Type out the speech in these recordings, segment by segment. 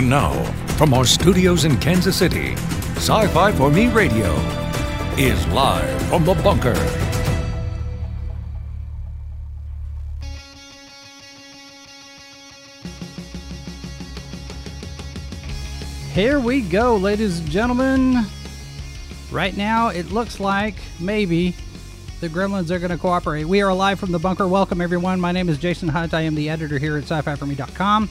And now, from our studios in Kansas City, Sci Fi for Me Radio is live from the bunker. Here we go, ladies and gentlemen. Right now, it looks like maybe the gremlins are going to cooperate. We are live from the bunker. Welcome, everyone. My name is Jason Hunt. I am the editor here at sci fi for me.com.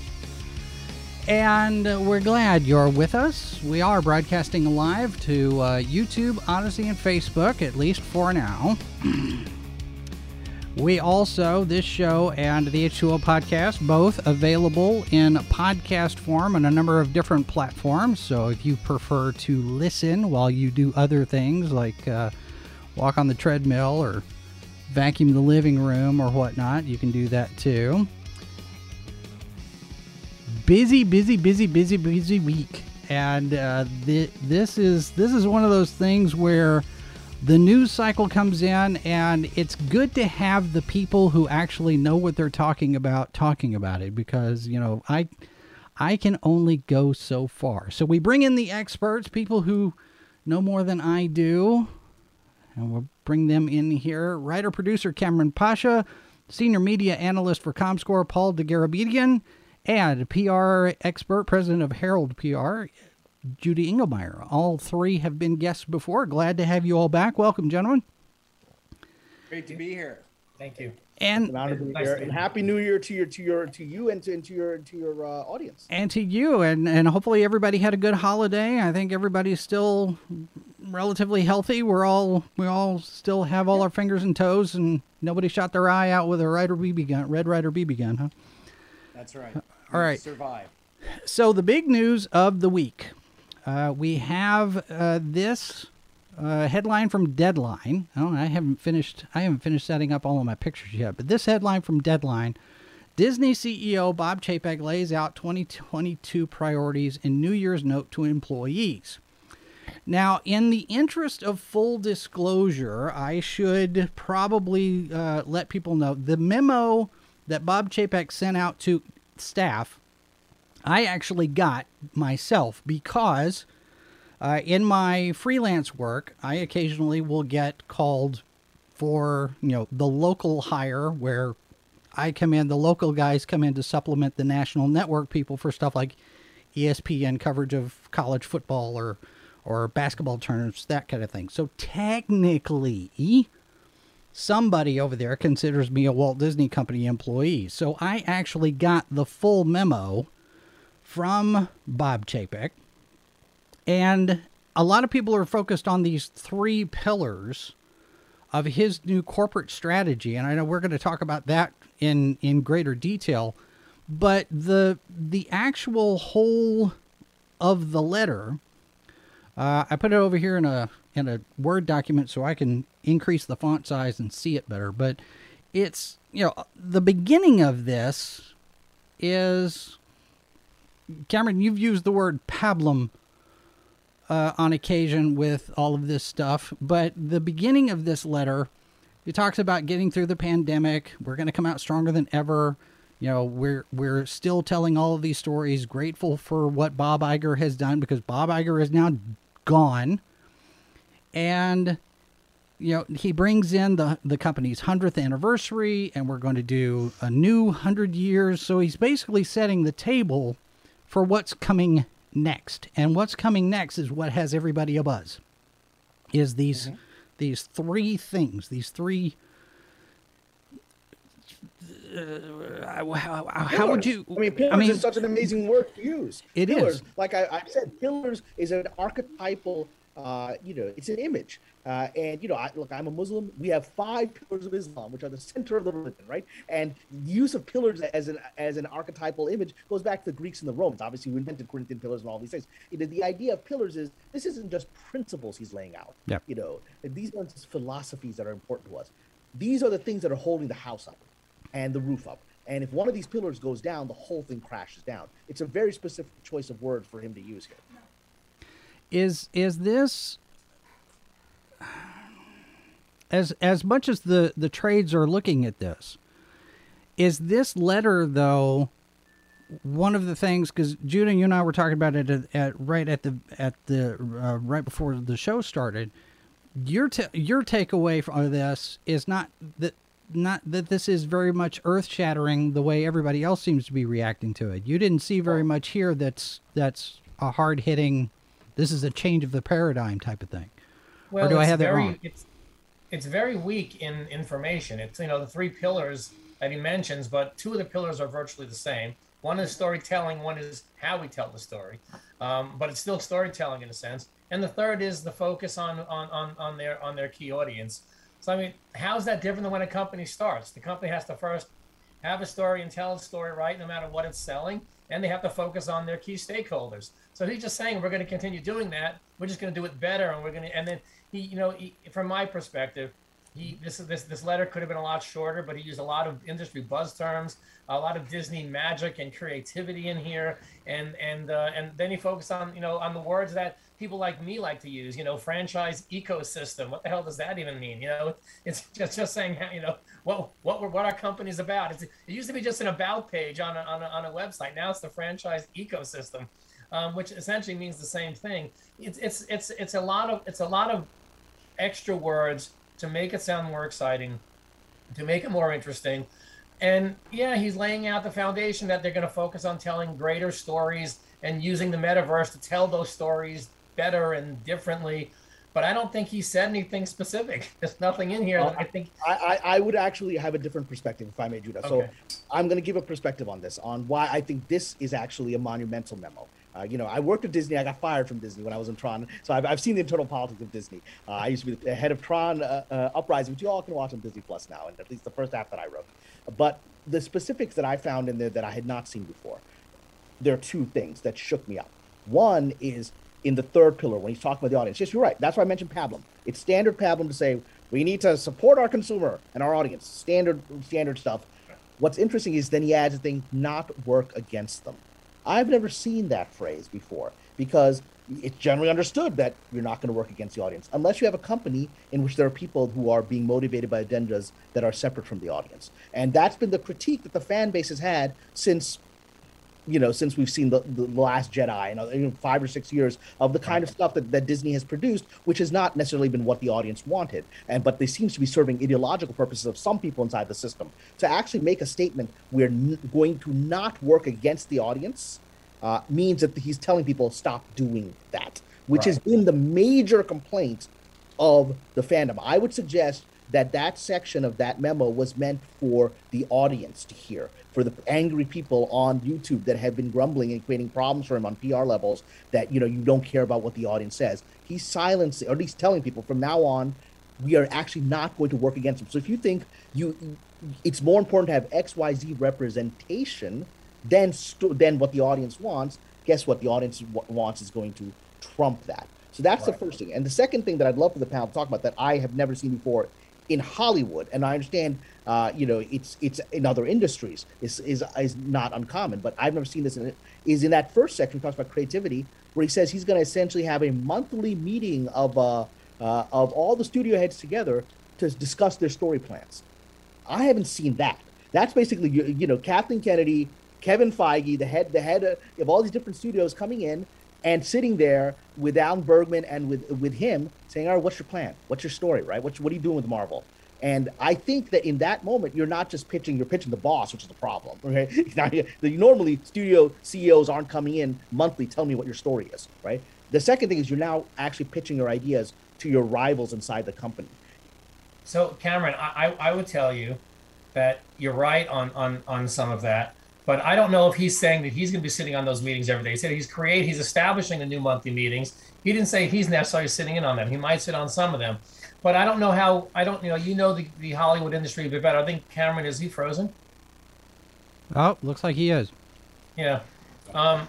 And we're glad you're with us. We are broadcasting live to uh, YouTube, Odysee, and Facebook, at least for now. we also, this show and the H2O podcast, both available in podcast form on a number of different platforms. So if you prefer to listen while you do other things like uh, walk on the treadmill or vacuum the living room or whatnot, you can do that too busy, busy, busy, busy, busy week, and uh, th- this is this is one of those things where the news cycle comes in, and it's good to have the people who actually know what they're talking about talking about it because you know I I can only go so far. So we bring in the experts, people who know more than I do, and we'll bring them in here. Writer producer Kamran Pasha, senior media analyst for ComScore Paul Dergarabedian and PR expert, president of Herald PR, Judah Engelmayer. All three have been guests before. Glad to have you all back. Welcome, gentlemen. Great to be here. Thank you. And, and, and happy New Year to your to your to you and to, and to your to your uh, audience. And to you, and and hopefully everybody had a good holiday. I think everybody's still relatively healthy. We're all we all still have all our fingers and toes, and nobody shot their eye out with a Ryder BB gun, Red Ryder BB gun, huh? That's right. All right. Survive. So the big news of the week, uh, we have uh, this uh, headline from Deadline. Oh, I haven't finished. I haven't finished setting up all of my pictures yet. But this headline from Deadline: Disney CEO Bob Chapek lays out 2022 priorities in New Year's note to employees. Now, in the interest of full disclosure, I should probably uh, let people know the memo that Bob Chapek sent out to staff, I actually got myself because uh, in my freelance work, I occasionally will get called for you know the local hire where I come in, the local guys come in to supplement the national network people for stuff like ESPN coverage of college football or or basketball tournaments, that kind of thing. So technically, somebody over there considers me a Walt Disney Company employee. So I actually got the full memo from Bob Chapek. And a lot of people are focused on these three pillars of his new corporate strategy. And I know we're going to talk about that in, in greater detail. But the the actual whole of the letter, uh, I put it over here in a in a Word document so I can increase the font size and see it better. But it's, you know, the beginning of this is Cameron, you've used the word pablum uh, on occasion with all of this stuff, but the beginning of this letter, he talks about getting through the pandemic. We're going to come out stronger than ever. You know, we're we're still telling all of these stories. Grateful for what Bob Iger has done because Bob Iger is now gone and you know he brings in the the company's 100th anniversary and we're going to do a new 100 years so he's basically setting the table for what's coming next and what's coming next is what has everybody a buzz is these mm-hmm. these three things these three uh, how, how, would you? I mean, pillars I mean, is such an amazing word to use. It pillars, is. Like I, I said, pillars is an archetypal uh, you know, it's an image. Uh, and you know, I, look, I'm a Muslim. We have five pillars of Islam, which are the center of the religion, right? And use of pillars as an as an archetypal image goes back to the Greeks and the Romans. Obviously, we invented Corinthian pillars and all these things. You know, the idea of pillars is this isn't just principles he's laying out. Yeah. You know, these aren't just philosophies that are important to us. These are the things that are holding the house up and the roof up. And if one of these pillars goes down, the whole thing crashes down. It's a very specific choice of words for him to use here is is this as as much as the the trades are looking at this is this letter though one of the things because Judah, you and I were talking about it at, at right at the at the uh, right before the show started. Your t- your takeaway from this is not that not that this is very much earth shattering the way everybody else seems to be reacting to it. You didn't see very much here that's that's a hard hitting. This is a change of the paradigm type of thing. Well, or do I have that very, wrong? It's, it's very weak in information. It's you know the three pillars that he mentions, but two of the pillars are virtually the same. One is storytelling. One is how we tell the story, um, but it's still storytelling in a sense. And the third is the focus on on on, on their on their key audience. So I mean, how's that different than when a company starts? The company has to first have a story and tell a story right, no matter what it's selling, and they have to focus on their key stakeholders. So he's just saying we're going to continue doing that. We're just going to do it better, and we're going to. And then he, you know, he, from my perspective, he this this this letter could have been a lot shorter, but he used a lot of industry buzz terms, a lot of Disney magic and creativity in here, and and uh, and then he focused on you know on the words that people like me like to use. You know, franchise ecosystem. What the hell does that even mean? You know, it's just just saying you know what what what our company's about. It's, it used to be just an about page on a, on a, on a website. Now it's the franchise ecosystem. Um, which essentially means the same thing. It's, it's it's it's a lot of it's a lot of extra words to make it sound more exciting, to make it more interesting. And yeah, he's laying out the foundation that they're going to focus on telling greater stories and using the metaverse to tell those stories better and differently. But I don't think he said anything specific. There's nothing in here that I think. I, I, I would actually have a different perspective if I may, Judah. So I'm going to give a perspective on this, on why I think this is actually a monumental memo. Uh, you know, I worked at Disney. I got fired from Disney when I was in Tron, so I've, I've seen the internal politics of Disney. Uh, I used to be the head of Tron uh, uh, Uprising, which you all can watch on Disney Plus now, and at least the first half that I wrote. But the specifics that I found in there that I had not seen before, there are two things that shook me up. One is in the third pillar when he's talking about the audience. Yes, you're right. That's why I mentioned Pablum. It's standard Pablum to say we need to support our consumer and our audience. Standard standard stuff. What's interesting is then he adds the thing not work against them. I've never seen that phrase before because it's generally understood that you're not going to work against the audience unless you have a company in which there are people who are being motivated by agendas that are separate from the audience. And that's been the critique that the fan base has had since you know, since we've seen the, the Last Jedi and you know, five or six years of the kind of stuff that, that Disney has produced, which has not necessarily been what the audience wanted, and but they seems to be serving ideological purposes of some people inside the system. To actually make a statement we're n- going to not work against the audience uh, means that he's telling people stop doing that, which has been the major complaint of the fandom. I would suggest that that section of that memo was meant for the audience to hear, for the angry people on YouTube that have been grumbling and creating problems for him on PR levels that you know you don't care about what the audience says. He's silencing, or at least telling people from now on, we are actually not going to work against him. So if you think you, it's more important to have X Y Z representation than st- than what the audience wants. Guess what? The audience w- wants is going to trump that. So that's the first thing. And the second thing that I'd love for the panel to talk about that I have never seen before in Hollywood, and I understand, uh, you know, it's it's in other industries is is is not uncommon, but I've never seen this in it. Is in that first section he talks about creativity, where he says he's going to essentially have a monthly meeting of uh, uh, of all the studio heads together to discuss their story plans. I haven't seen that. That's basically you, you know Kathleen Kennedy, Kevin Feige, the head the head of all these different studios coming in and sitting there with Alan Bergman and with with him saying, "All right, what's your plan? What's your story? Right? What what are you doing with Marvel?" And I think that in that moment, you're not just pitching; you're pitching the boss, which is the problem. Okay, normally studio CEOs aren't coming in monthly, telling me what your story is. Right. The second thing is you're now actually pitching your ideas to your rivals inside the company. So Cameron, I, I I would tell you that you're right on on on some of that, but I don't know if he's saying that he's going to be sitting on those meetings every day. He said he's create he's establishing the new monthly meetings. He didn't say he's necessarily sitting in on them. He might sit on some of them, but I don't know how. I don't you know you know the, the Hollywood industry a bit better. I think Cameron is he frozen? Oh, looks like he is. Yeah. Um,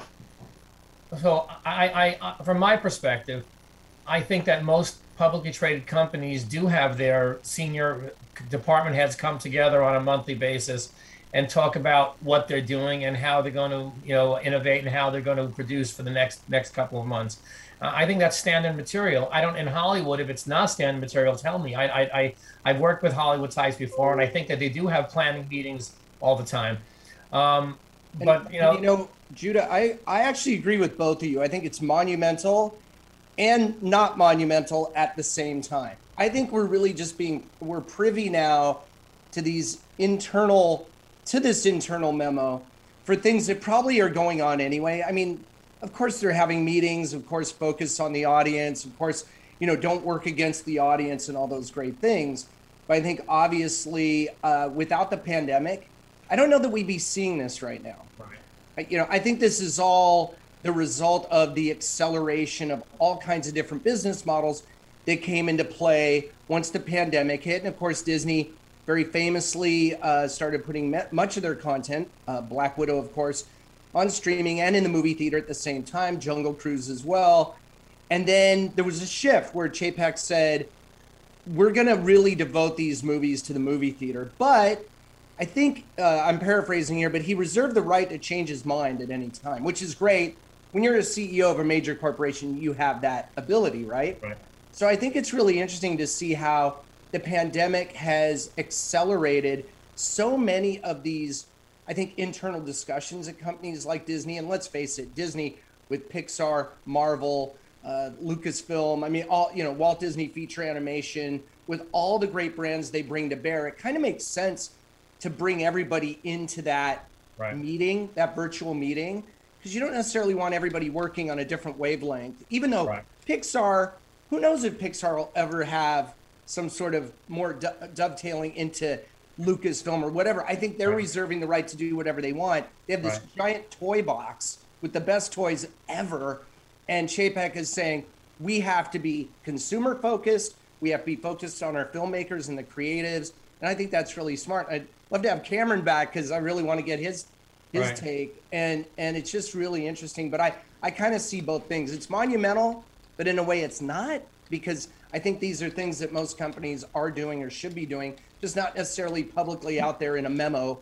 so I, I, I, from my perspective, I think that most publicly traded companies do have their senior department heads come together on a monthly basis and talk about what they're doing and how they're going to, you know, innovate and how they're going to produce for the next next couple of months. Uh, I think that's standard material. I don't in Hollywood if it's not standard material, tell me. I I, I I've worked with Hollywood types before, and I think that they do have planning meetings all the time. Um, but you know, you know, Judah, I, I actually agree with both of you. I think it's monumental and not monumental at the same time. I think we're really just being we're privy now to these internal to this internal memo for things that probably are going on anyway. I mean, of course they're having meetings, of course focus on the audience, of course, you know, don't work against the audience and all those great things. But I think obviously uh, without the pandemic, I don't know that we'd be seeing this right now. Right. You know, I think this is all the result of the acceleration of all kinds of different business models that came into play once the pandemic hit. And of course, Disney very famously uh, started putting much of their content, uh, Black Widow, of course, on streaming and in the movie theater at the same time, Jungle Cruise as well. And then there was a shift where Chapek said, we're going to really devote these movies to the movie theater. But I think uh, I'm paraphrasing here, but he reserved the right to change his mind at any time, which is great. When you're a CEO of a major corporation, you have that ability, right? Right. So I think it's really interesting to see how the pandemic has accelerated so many of these, I think, internal discussions at companies like Disney. And let's face it, Disney with Pixar, Marvel, uh, Lucasfilm, I mean, all, you know, Walt Disney feature animation, with all the great brands they bring to bear, it kind of makes sense to bring everybody into that right. meeting, that virtual meeting, because you don't necessarily want everybody working on a different wavelength. Even though right. Pixar, who knows if Pixar will ever have some sort of more do- dovetailing into Lucasfilm or whatever. I think they're right. reserving the right to do whatever they want. They have this right. giant toy box with the best toys ever. And Chapek is saying, we have to be consumer focused. We have to be focused on our filmmakers and the creatives. And I think that's really smart. I'd love to have Cameron back because I really want to get his his right. take. And and it's just really interesting. But I, I kind of see both things. It's monumental, but in a way it's not because I think these are things that most companies are doing or should be doing, just not necessarily publicly out there in a memo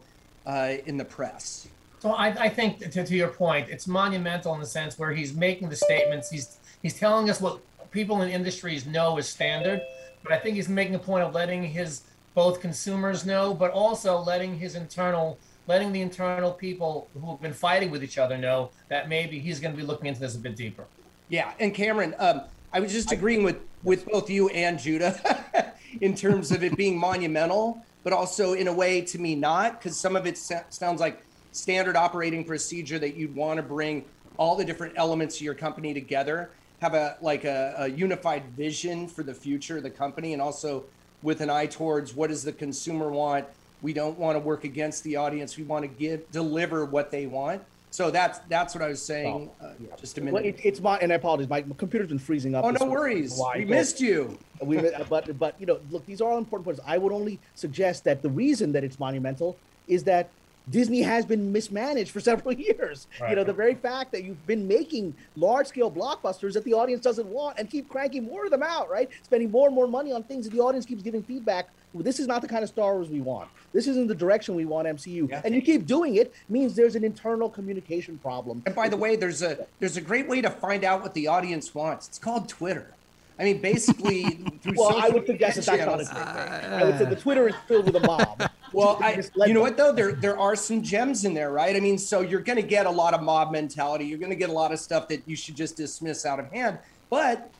uh, in the press. So I, I think to, to your point, it's monumental in the sense where he's making the statements. He's he's telling us what people in industries know is standard, but I think he's making a point of letting his both consumers know, but also letting his internal letting the internal people who have been fighting with each other know that maybe he's going to be looking into this a bit deeper. Yeah, and Cameron, um, I was just agreeing with with both you and Judah in terms of it being monumental, but also in a way to me not, because some of it sounds like standard operating procedure that you'd want to bring all the different elements of your company together, have a like a, a unified vision for the future of the company, and also with an eye towards what does the consumer want. We don't want to work against the audience. We want to give deliver what they want so that's that's what I was saying oh, uh, yeah. just a minute. Well, it, it's my and I apologize. My, my computer's been freezing up. Oh no worries. We missed you. we but but you know look these are all important points. I would only suggest that the reason that it's monumental is that Disney has been mismanaged for several years. Right. You know, the very fact that you've been making large scale blockbusters that the audience doesn't want and keep cranking more of them out, right? Spending more and more money on things that the audience keeps giving feedback. This is not the kind of Star Wars we want. This isn't the direction we want MCU. Yeah. And you keep doing it means there's an internal communication problem. And by the way, there's a there's a great way to find out what the audience wants. It's called Twitter. I mean, basically, through well, I would suggest that that's not a great thing. I would say the Twitter is filled with a mob. well, I, you know what though? There there are some gems in there, right? I mean, so you're going to get a lot of mob mentality. You're going to get a lot of stuff that you should just dismiss out of hand. But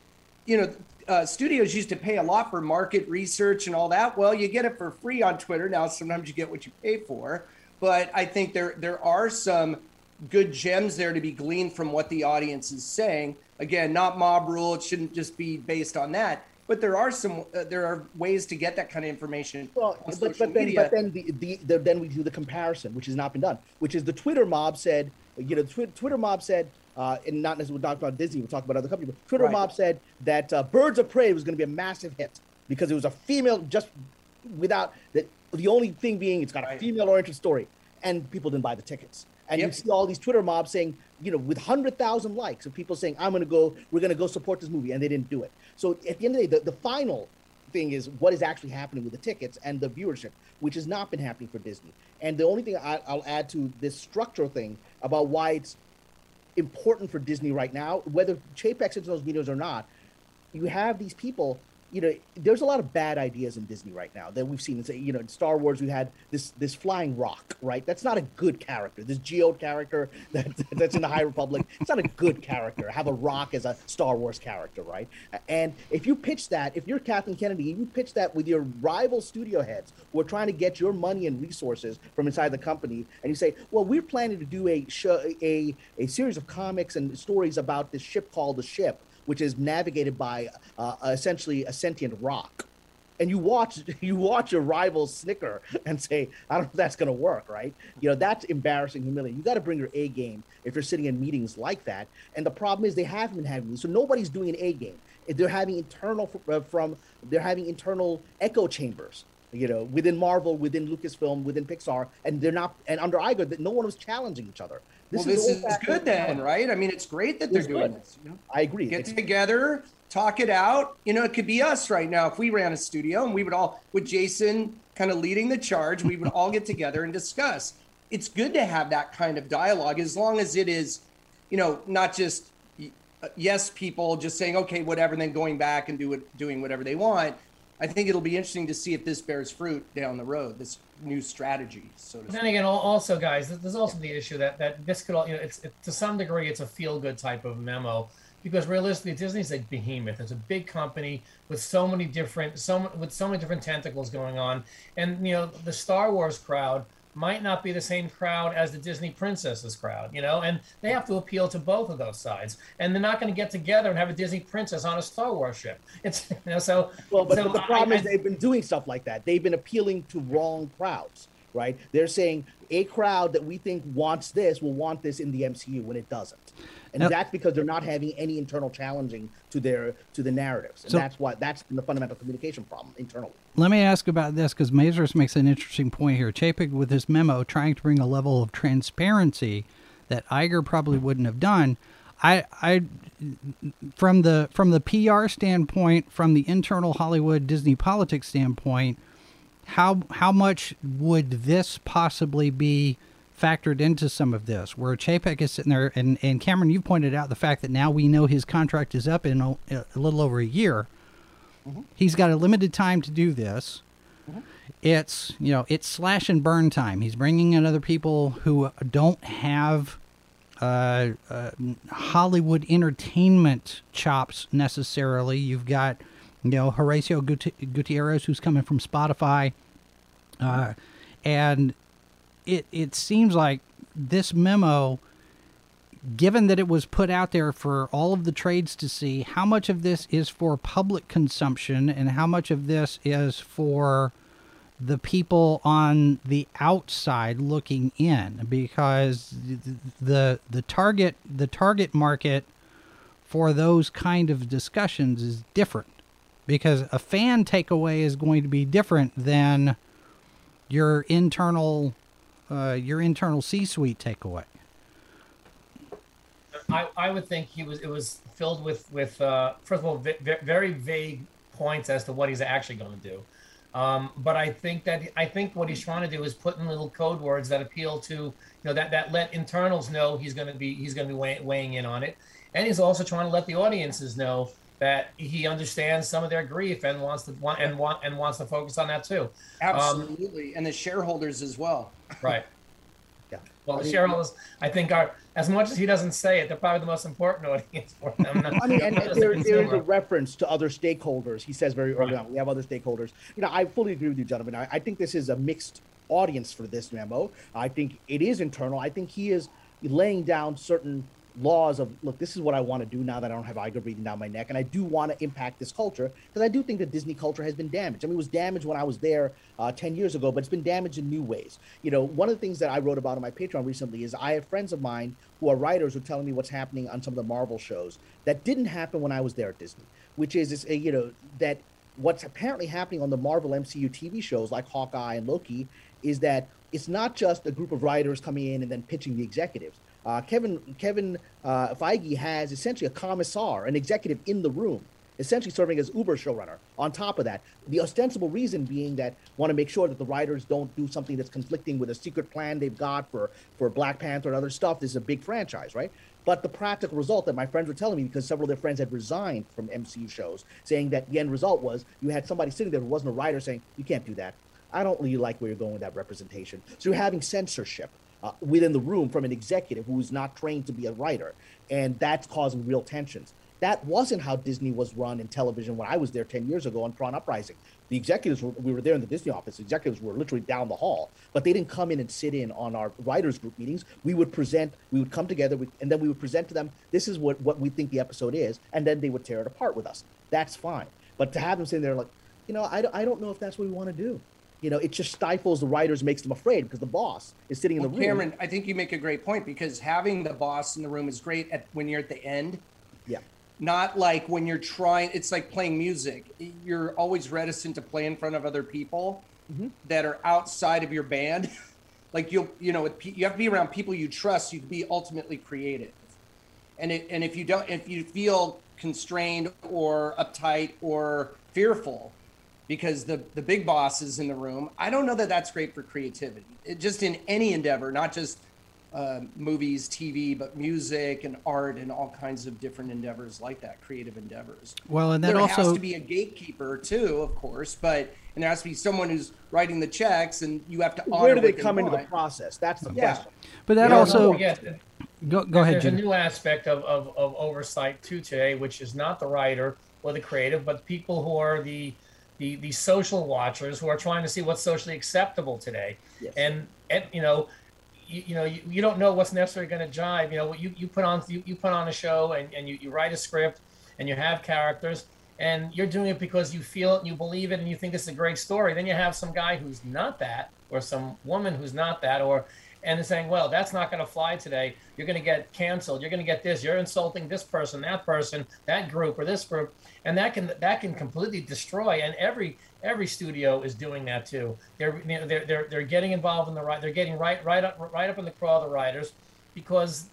you know, uh, studios used to pay a lot for market research and all that. Well, you get it for free on Twitter now. Sometimes you get what you pay for. But I think there there are some good gems there to be gleaned from what the audience is saying. Again, not mob rule. It shouldn't just be based on that. But there are some uh, there are ways to get that kind of information. Well, but, but then but then the, the, the, then we do the comparison, which has not been done. Which is the Twitter mob said, you know, tw- Twitter mob said, uh, and not necessarily we're talking about Disney, we're talking about other companies. But Twitter right. mob said that uh, Birds of Prey was going to be a massive hit because it was a female, just without that. The only thing being, it's got a female-oriented story, and people didn't buy the tickets. And yep. you see all these Twitter mobs saying, you know, with 100,000 likes of people saying, I'm going to go, we're going to go support this movie. And they didn't do it. So at the end of the day, the, the final thing is what is actually happening with the tickets and the viewership, which has not been happening for Disney. And the only thing I, will add to this structural thing about why it's important for Disney right now, whether Chapek's into those meetings or not, you have these people you know, there's a lot of bad ideas in Disney right now that we've seen. You know, in Star Wars, we had this this flying rock, right? That's not a good character. This geode character that, that's in the High Republic, it's not a good character. Have a rock as a Star Wars character, right? And if you pitch that, if you're Kathleen Kennedy, you pitch that with your rival studio heads who are trying to get your money and resources from inside the company, and you say, well, we're planning to do a show, a a series of comics and stories about this ship called the Ship which is navigated by uh, essentially a sentient rock. And you watch you watch your rival snicker and say, I don't know if that's to work, right? You know, that's embarrassing, humiliating. You got to bring your A game if you're sitting in meetings like that. And the problem is they haven't been having these, so nobody's doing an A game. They're having internal uh, from they're having internal echo chambers you know, within Marvel, within Lucasfilm, within Pixar, and they're not, and under Iger, that no one was challenging each other. This well, is this is good then, right? I mean, it's great that they're doing good. this. You know? I agree. Get it's together, talk it out. You know, it could be us right now if we ran a studio and we would all, with Jason kind of leading the charge, we would all get together and discuss. It's good to have that kind of dialogue as long as it is, you know, not just uh, yes people just saying okay whatever and then going back and do it doing whatever they want I think it'll be interesting to see if this bears fruit down the road. This new strategy. So then again, also guys, there's also the issue that that this could all you know it's it, to some degree it's a feel good type of memo because realistically Disney's a behemoth. It's a big company with so many different so with so many different tentacles going on, and you know the Star Wars crowd might not be the same crowd as the Disney princesses crowd, you know, and they have to appeal to both of those sides, and they're not going to get together and have a Disney princess on a Star Wars ship. It's you know so. Well, but, so but the problem I, is they've been doing stuff like that. They've been appealing to wrong crowds, right? They're saying a crowd that we think wants this will want this in the MCU when it doesn't and now, that's because they're not having any internal challenging to their to the narratives. And so, that's why that's the fundamental communication problem internally. Let me ask about this because Mazars makes an interesting point here. Chapek with his memo trying to bring a level of transparency that Iger probably wouldn't have done. I, I, from the from the PR standpoint, from the internal Hollywood Disney politics standpoint, how how much would this possibly be factored into some of this, where Chapek is sitting there, and, and Cameron, you've pointed out the fact that now we know his contract is up in a, a little over a year. Mm-hmm. He's got a limited time to do this. Mm-hmm. It's you know it's slash and burn time. He's bringing in other people who don't have uh, uh, Hollywood entertainment chops necessarily. You've got you know Horacio Gutierrez who's coming from Spotify, uh, and it it seems like this memo given that it was put out there for all of the trades to see how much of this is for public consumption and how much of this is for the people on the outside looking in? Because the the target the target market for those kind of discussions is different. Because a fan takeaway is going to be different than your internal uh, your internal C-suite takeaway? I, I would think he was it was filled with with uh, first of all very vague points as to what he's actually going to do. Um, but I think that I think what he's trying to do is put in little code words that appeal to you know that that let internals know he's going to be he's going to be weighing, weighing in on it, and he's also trying to let the audiences know that he understands some of their grief and wants to want and want and wants to focus on that too. Um, Absolutely, um, and the shareholders as well. Right. yeah. Well, the shareholders, I think, are as much as he doesn't say it, they're probably the most important audience for them. I mean, and, and there, there is a reference to other stakeholders. He says very early right. on, we have other stakeholders. You know, I fully agree with you, gentlemen. I, I think this is a mixed audience for this memo. I think it is internal. I think he is laying down certain laws of look this is what i want to do now that i don't have Iger breathing down my neck and i do want to impact this culture because i do think that disney culture has been damaged. I mean it was damaged when i was there uh, 10 years ago but it's been damaged in new ways. You know one of the things that i wrote about on my patreon recently is i have friends of mine who are writers who are telling me what's happening on some of the marvel shows that didn't happen when i was there at disney which is, is you know that what's apparently happening on the marvel mcu tv shows like hawkeye and loki is that it's not just a group of writers coming in and then pitching the executives. Uh, Kevin Kevin uh, Feige has essentially a commissar, an executive in the room, essentially serving as Uber showrunner. On top of that, the ostensible reason being that want to make sure that the writers don't do something that's conflicting with a secret plan they've got for for Black Panther and other stuff. This is a big franchise, right? But the practical result that my friends were telling me, because several of their friends had resigned from MCU shows, saying that the end result was you had somebody sitting there who wasn't a writer saying, "You can't do that. I don't really like where you're going with that representation." So you're having censorship uh, within the room from an executive who's not trained to be a writer, and that's causing real tensions. That wasn't how Disney was run in television when I was there 10 years ago on Tron Uprising. The executives were, we were there in the Disney office, the executives were literally down the hall, but they didn't come in and sit in on our writers group meetings. We would present, we would come together, and then we would present to them, this is what, what we think the episode is, and then they would tear it apart with us. That's fine. But to have them sitting there like, you know, I, I don't know if that's what we want to do. You know, it just stifles the writers, makes them afraid because the boss is sitting in Well, the room. Cameron, I think you make a great point because having the boss in the room is great at when you're at the end. Yeah. Not like when you're trying. It's like playing music. You're always reticent to play in front of other people mm-hmm. that are outside of your band. like you'll, you know, with you have to be around people you trust. You can be ultimately creative. And it, and if you don't, if you feel constrained or uptight or fearful, because the the big boss is in the room. I don't know that that's great for creativity. It just in any endeavor, not just uh, movies, TV, but music and art and all kinds of different endeavors like that, creative endeavors. Well, and that there also has to be a gatekeeper too, of course, but and there has to be someone who's writing the checks, and you have to honor Where do they what come into the process? That's the Yeah. question. but that You also forget, go go ahead, There's a new aspect of, of, of oversight too today, which is not the writer or the creative, but people who are the the, the social watchers who are trying to see what's socially acceptable today. Yes. And and you know, you, you know, you, you don't know what's necessarily going to jive. You know, you, you put on you, you put on a show and, and you, you write a script and you have characters and you're doing it because you feel it and you believe it and you think it's a great story. Then you have some guy who's not that or some woman who's not that or and they're saying, well, that's not going to fly today. You're going to get canceled. You're going to get this. You're insulting this person, that person, that group, or this group, and that can that can completely destroy. And every every studio is doing that too. They're you know, they're they're, they're getting involved in the right. They're getting right right up right up in the craw of the writers because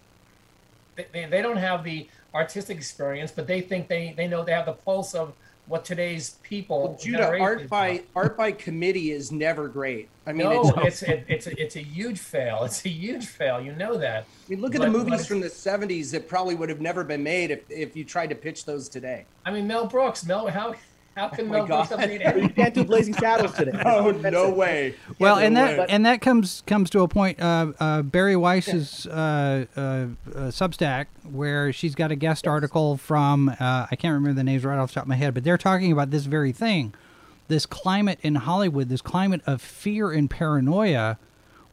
they, they, they don't have the artistic experience, but they think they they know they have the pulse of what today's people. Well, Judah, art by about. art by committee is never great. I mean, no, it's, it's it, it's a, it's a huge fail. It's a huge fail. You know that. I mean, look at the movies from the '70s that probably would have never been made if if you tried to pitch those today. I mean, Mel Brooks. Mel, how how can Oh my Mel Brooks God. have made You can't do Blazing Saddles today. Oh That's no way! Well, and no that way. and that comes comes to a point. Uh, uh, Bari Weiss's uh, uh, uh, Substack, where she's got a guest article from uh, I can't remember the names right off the top of my head, but they're talking about this very thing, this climate in Hollywood, this climate of fear and paranoia,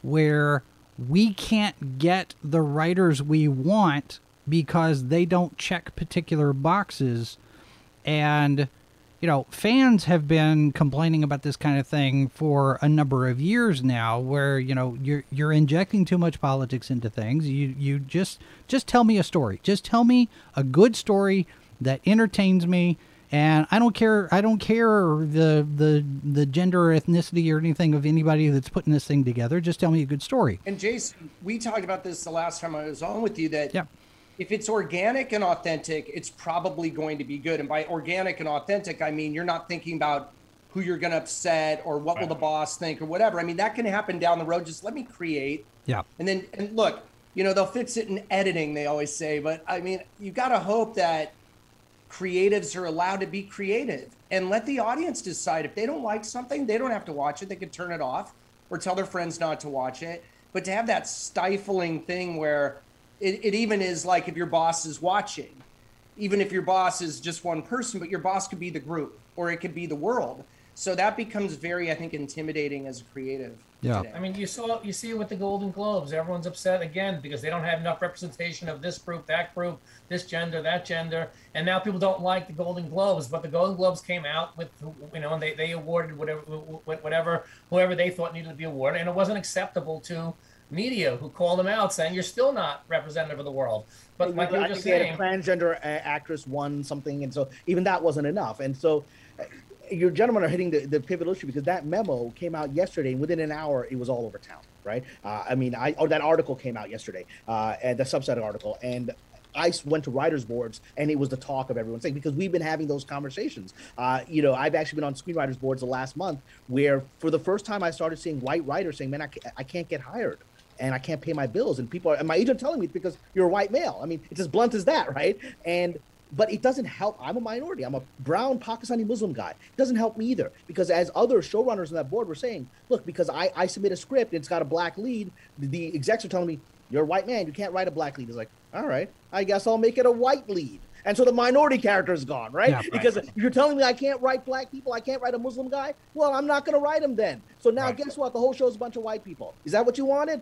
where we can't get the writers we want because they don't check particular boxes and you know fans have been complaining about this kind of thing for a number of years now where you know you're you're injecting too much politics into things. You you just just tell me a story. Just tell me a good story that entertains me. And I don't care I don't care the the the gender or ethnicity or anything of anybody that's putting this thing together. Just tell me a good story. And Jason, we talked about this the last time I was on with you that Yeah. If it's organic and authentic, it's probably going to be good. And by organic and authentic, I mean you're not thinking about who you're going to upset or what will the boss think or whatever. I mean that can happen down the road. Just let me create. yeah And then and look, you know, they'll fix it in editing, they always say, but I mean, you got to hope that creatives are allowed to be creative and let the audience decide if they don't like something, they don't have to watch it. They can turn it off or tell their friends not to watch it. But to have that stifling thing where it, it even is like if your boss is watching, even if your boss is just one person, but your boss could be the group or it could be the world. So that becomes very, I think, intimidating as a creative. Yeah. today. I mean, you saw you see it with the Golden Globes. Everyone's upset again because they don't have enough representation of this group, that group, this gender, that gender, and now people don't like the Golden Globes. But the Golden Globes came out with you know, and they, they awarded whatever whatever whoever they thought needed to be awarded, and it wasn't acceptable to media who called them out saying you're still not representative of the world. But like I just saying, a transgender uh, actress won something, and so even that wasn't enough. And so, uh, your gentlemen are hitting the, the pivotal issue because that memo came out yesterday, and within an hour, it was all over town. Right? Uh, I mean, I or that article came out yesterday, uh, and the Substack article, and I went to writers boards and it was the talk of everyone saying because we've been having those conversations. Uh, you know, I've actually been on screenwriters boards the last month where for the first time I started seeing white writers saying, "Man, I I can't get hired." And I can't pay my bills, and people are, and my agent telling me it's because you're a white male. I mean, it's as blunt as that, right? And but it doesn't help. I'm a minority. I'm a brown Pakistani Muslim guy. It doesn't help me either because as other showrunners on that board were saying, look, because I, I submit a script and it's got a black lead, the, the execs are telling me, you're a white man. You can't write a black lead. It's like, all right, I guess I'll make it a white lead. And so the minority character is gone, right? Yeah, right. because if you're telling me I can't write black people, I can't write a Muslim guy, well, I'm not going to write him then. So now Right. guess what? The whole show's a bunch of white people. Is that what you wanted?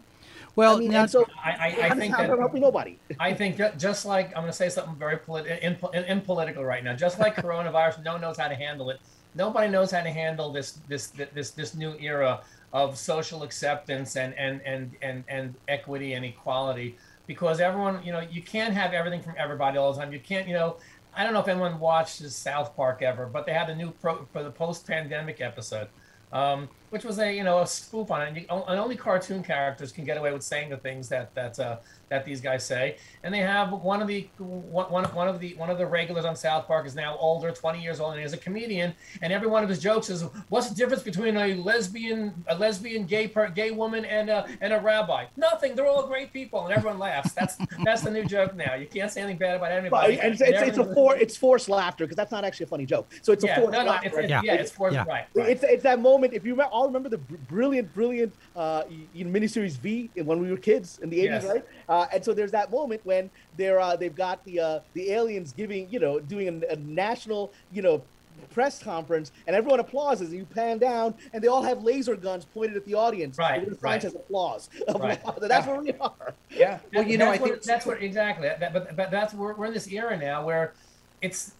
Well, I mean, now, and so I, I, I I'm think that helping nobody. I think ju- just like I'm going to say something very polit- in, in, in political right now. Just like coronavirus, no one knows how to handle it. Nobody knows how to handle this this this this new era of social acceptance and and and and and equity and equality. Because everyone, you know, you can't have everything from everybody all the time. You can't, you know. I don't know if anyone watches South Park ever, but they had a new pro for the post-pandemic episode, um, which was a you know a spoof on it. And, you, and only cartoon characters can get away with saying the things that that uh, that these guys say. And they have one of the one one one of the one of the regulars on South Park is now older, 20 years old, and he's a comedian. And every one of his jokes is, "What's the difference between a lesbian a lesbian gay per, gay woman and a and a rabbi? Nothing. They're all great people." And everyone laughs. That's that's the new joke now. You can't say anything bad about But, anybody. and it's, it's, it's a for it's forced laughter because that's not actually a funny joke. So it's yeah, a forced no, no, laughter. it's, it's, Yeah. yeah. it's for Yeah. right. right. It's it's that moment. If you remember, all remember the br- brilliant, brilliant uh, you know, miniseries V when we were kids in the eighties, Yes. right? Uh, and so there's that moment when they're uh, they've got the uh, the aliens giving you know doing a, a national you know press conference and everyone applauses and you pan down and they all have laser guns pointed at the audience. Right, the right. sign says applause. Right. That's where we are. Yeah. Well, That- you know, I that's what, think that's what exactly. That, but but that's we're, we're in this era now where it's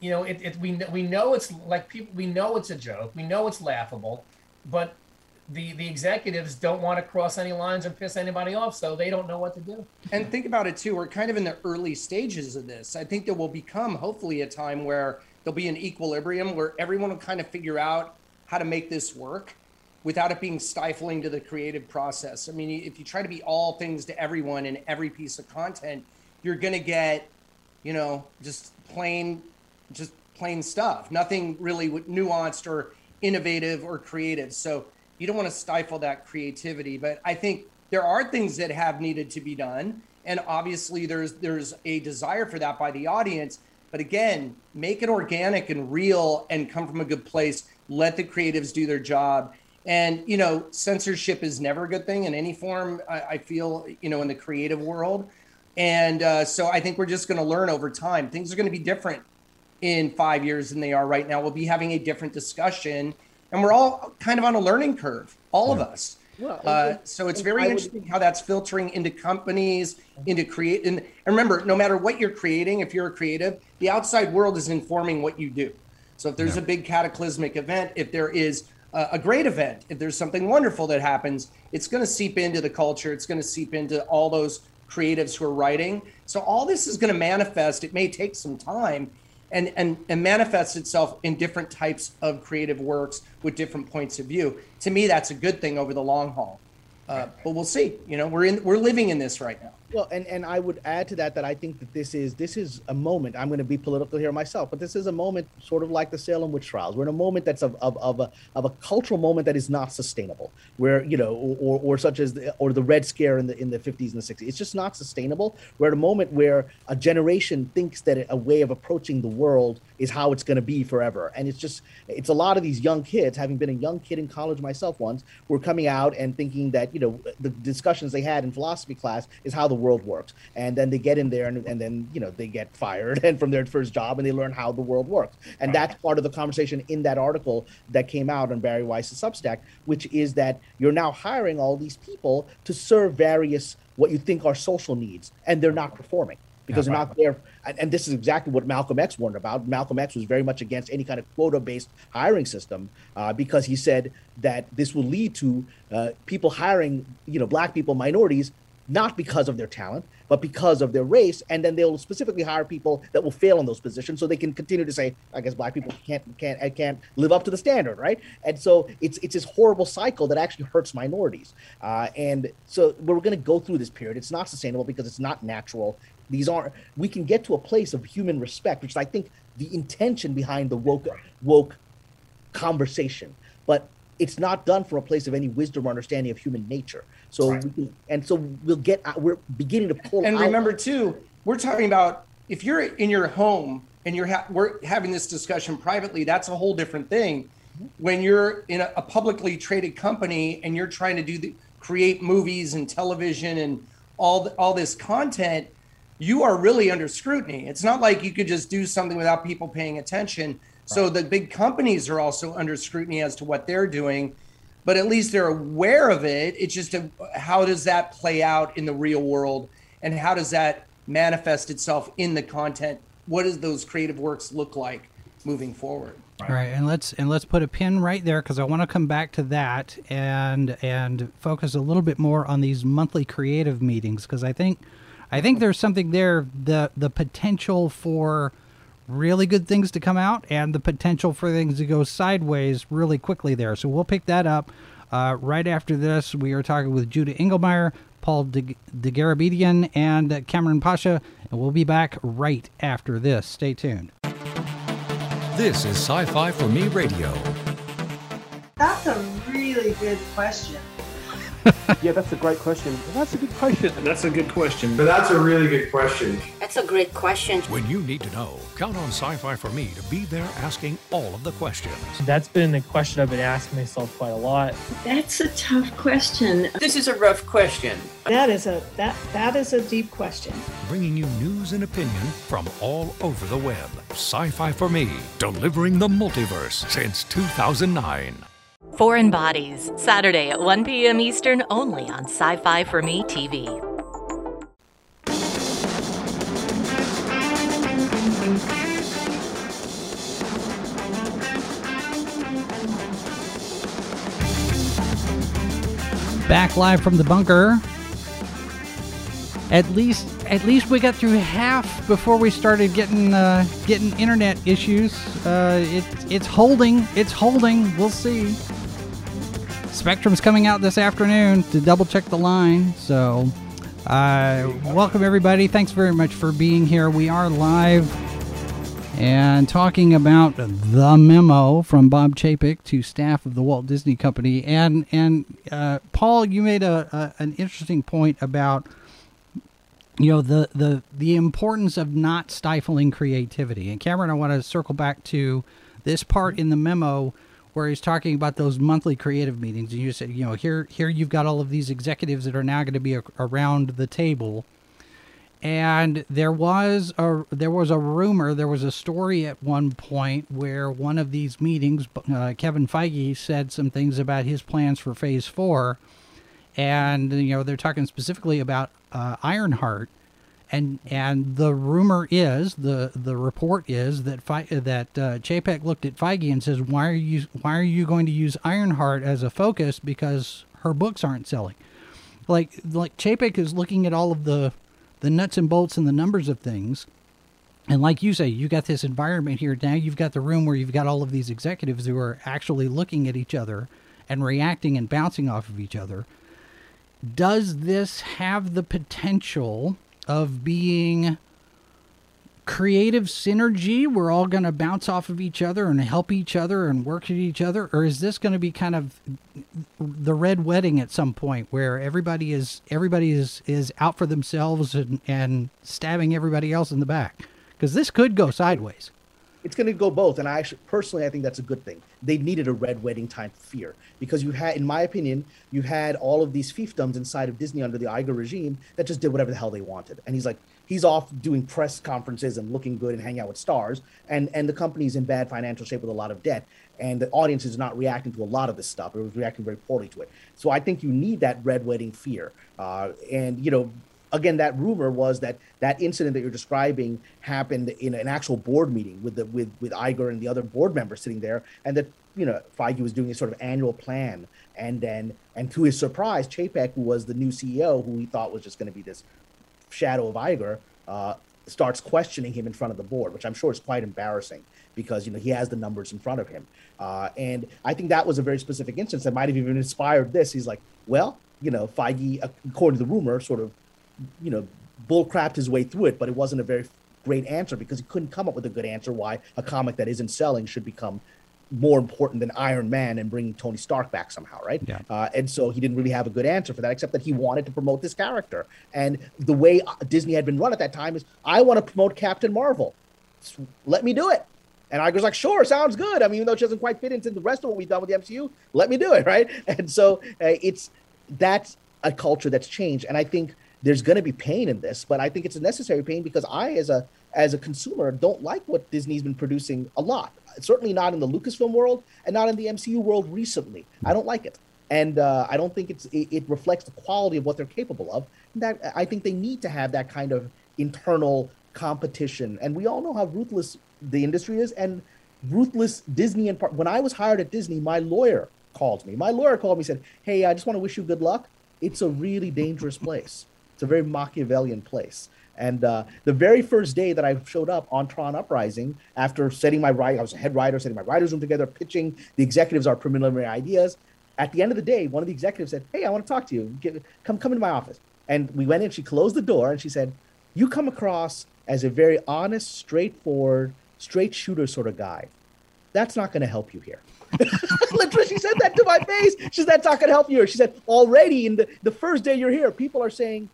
you know it, it we we know it's like people we know it's a joke we know it's laughable, but the the executives don't want to cross any lines and piss anybody off, so they don't know what to do. And think about it too. We're kind of in the early stages of this. I think there will become hopefully a time where there'll be an equilibrium where everyone will kind of figure out how to make this work without it being stifling to the creative process. I mean, if you try to be all things to everyone in every piece of content, you're going to get, you know, just plain, just plain stuff. Nothing really nuanced or innovative or creative. So you don't want to stifle that creativity. But I think there are things that have needed to be done, and obviously there's there's a desire for that by the audience. But again, make it organic and real, and come from a good place. Let the creatives do their job. And you know, censorship is never a good thing in any form. I, I feel you know in the creative world, and uh, so I think we're just going to learn over time. Things are going to be different in five years than they are right now. We'll be having a different discussion, and we're all kind of on a learning curve, all of us. Well, Uh, so it's very would- interesting how that's filtering into companies, into create. And, and remember, no matter what you're creating, if you're a creative, the outside world is informing what you do. So if there's a big cataclysmic event, if there is a, a great event, if there's something wonderful that happens, it's going to seep into the culture. It's going to seep into all those creatives who are writing. So all this is going to manifest. It may take some time, and and and manifests itself in different types of creative works with different points of view. To me, that's a good thing over the long haul. Uh, but we'll see. You know, we're in we're living in this right now. Well, and, and I would add to that that I think that this is this is a moment. I'm going to be political here myself, but this is a moment sort of like the Salem witch trials. We're in a moment that's of, of, of a of a cultural moment that is not sustainable. Where you know, or, or such as the, or the Red Scare in the in the 50s and the 60s. It's just not sustainable. We're at a moment where a generation thinks that a way of approaching the world is how it's going to be forever, and it's just it's a lot of these young kids. Having been a young kid in college myself once, were coming out and thinking that you know the discussions they had in philosophy class is how the world works. And then they get in there and, and then you know they get fired and from their first job and they learn how the world works. And that's part of the conversation in that article that came out on bari weiss's substack which is that you're now hiring all these people to serve various what you think are social needs and they're not performing because they're not there. And, and this is exactly what malcolm x warned about. Malcolm x was very much against any kind of quota based hiring system uh, because he said that this will lead to uh, people hiring you know black people minorities not because of their talent, but because of their race. And then they'll specifically hire people that will fail in those positions, so they can continue to say, I guess black people can't can't can't live up to the standard, right? And so it's it's this horrible cycle that actually hurts minorities. Uh, and so we're going to go through this period. It's not sustainable because it's not natural. These aren't. We can get to a place of human respect, which I think the intention behind the woke woke conversation, but it's not done from a place of any wisdom or understanding of human nature. So right. we can, and so we'll get uh, we're beginning to pull. And remember too, we're talking about if you're in your home and you're ha- we're having this discussion privately, that's a whole different thing. Mm-hmm. When you're in a, a publicly traded company and you're trying to do the create movies and television and all the, all this content, you are really under scrutiny. It's not like you could just do something without people paying attention. So the big companies are also under scrutiny as to what they're doing, but at least they're aware of it. It's just a, how does that play out in the real world, and how does that manifest itself in the content? What does those creative works look like moving forward? Right. right, and let's and let's put a pin right there because I want to come back to that and and focus a little bit more on these monthly creative meetings because I think I think there's something there the the potential for really good things to come out and the potential for things to go sideways really quickly there. So we'll pick that up uh, right after this. We are talking with Judah Engelmayer, Paul De, De and Kamran Pasha, and we'll be back right after this. Stay tuned. This is Sci Fi for Me Radio. That's a really good question. Yeah, that's a great question. That's a good question. That's a good question. But that's a really good question. That's a great question. When you need to know, count on Sci Fi for Me to be there asking all of the questions. That's been a question I've been asking myself quite a lot. That's a tough question. This is a rough question. That is a that that is a deep question. Bringing you news and opinion from all over the web. Sci-Fi for Me, delivering the multiverse since 2009. Foreign Bodies, Saturday at 1 p.m. Eastern, only on Sci Fi for Me TV. Back live from the bunker. At least, at least we got through half before we started getting uh, getting internet issues. Uh, it, it's holding. It's holding. We'll see. Spectrum's coming out this afternoon to double check the line. So, uh, welcome everybody. Thanks very much for being here. We are live and talking about the memo from Bob Chapek to staff of the Walt Disney Company. And and uh, Paul, you made a, a, an interesting point about you know the the the importance of not stifling creativity. And Kamran, I want to circle back to this part in the memo where he's talking about those monthly creative meetings. And you said, you know, here here you've got all of these executives that are now going to be a, around the table. And there was a there was a rumor, there was a story at one point where one of these meetings, uh, Kevin Feige said some things about his plans for Phase Four, and you know they're talking specifically about uh, Ironheart and and the rumor is the the report is that that uh, Chapek looked at Feige and says, "Why are you why are you going to use Ironheart as a focus because her books aren't selling?" Like like Chapek is looking at all of the the nuts and bolts and the numbers of things. And like you say, you got this environment here. Now you've got the room where you've got all of these executives who are actually looking at each other and reacting and bouncing off of each other. Does this have the potential of being creative synergy we're all going to bounce off of each other and help each other and work at each other? Or is this going to be kind of the red wedding at some point where everybody is everybody is is out for themselves and and stabbing everybody else in the back? Because this could go sideways it's going to go both and i actually personally i think that's a good thing. They needed a red wedding type fear because you had in my opinion you had all of these fiefdoms inside of disney under the Iger regime that just did whatever the hell they wanted. And he's like he's off doing press conferences and looking good and hanging out with stars and and the company's in bad financial shape with a lot of debt and the audience is not reacting to a lot of this stuff. It was reacting very poorly to it. So i think you need that red wedding fear uh, and you know again, that rumor was that that incident that you're describing happened in an actual board meeting with the with with Iger and the other board members sitting there, and that you know, Feige was doing a sort of annual plan, and then, and to his surprise, Chapek, who was the new CEO, who he thought was just going to be this shadow of Iger, uh, starts questioning him in front of the board, which I'm sure is quite embarrassing because you know he has the numbers in front of him. Uh, and I think that was a very specific instance that might have even inspired this. He's like, well, you know, Feige, according to the rumor, sort of, you know, bullcrapped his way through it, but it wasn't a very great answer because he couldn't come up with a good answer why a comic that isn't selling should become more important than Iron Man and bringing Tony Stark back somehow, right? Yeah. Uh, and so he didn't really have a good answer for that, except that he wanted to promote this character. And the way uh, Disney had been run at that time is, I want to promote Captain Marvel. Let me do it. And Iger's like, sure, sounds good. I mean, even though it doesn't quite fit into the rest of what we've done with the MCU, let me do it, right? And so uh, it's that's a culture that's changed, and I think there's going to be pain in this, but I think it's a necessary pain because I, as a as a consumer, don't like what Disney's been producing a lot. Certainly not in the Lucasfilm world, and not in the MCU world recently. I don't like it, and uh, I don't think it's it, it reflects the quality of what they're capable of. That I think they need to have that kind of internal competition, and we all know how ruthless the industry is, and ruthless Disney. And when I was hired at Disney, my lawyer called me. My lawyer called me and said, "Hey, I just want to wish you good luck. It's a really dangerous place. It's a very Machiavellian place." And uh, the very first day that I showed up on Tron Uprising, after setting my write, I was a head writer, setting my writers room together, pitching the executives our preliminary ideas. At the end of the day, one of the executives said, "Hey, I want to talk to you. Get, come, come into my office." And we went in. She closed the door and she said, "You come across as a very honest, straightforward, straight shooter sort of guy. That's not going to help you here." Literally, she said that to my face. She said, "That's not going to help you." She said, "Already in the the first day you're here, people are saying."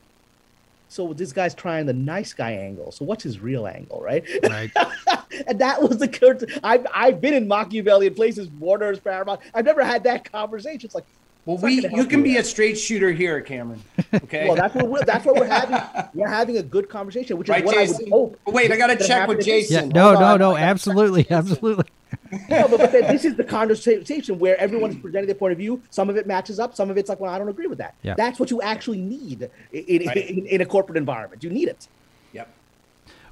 So this guy's trying the nice guy angle. So what's his real angle, right? Right. and that was the good. I've I've been in Machiavellian places, Warner's, Paramount. I've never had that conversation. It's like, Well, we you can be there. a straight shooter here, Kamran. Okay. well. That's what we're that's what we're having. We're having a good conversation, which is Right, what I would hope. Wait, I gotta check with at this- Yeah. Jason. No, no, no. Absolutely, absolutely. No, but, but then this is the conversation where everyone's presenting their point of view. Some of it matches up. Some of it's like, well, I don't agree with that. Yeah. That's what you actually need in, in, Right. in, in a corporate environment. You need it. Yep.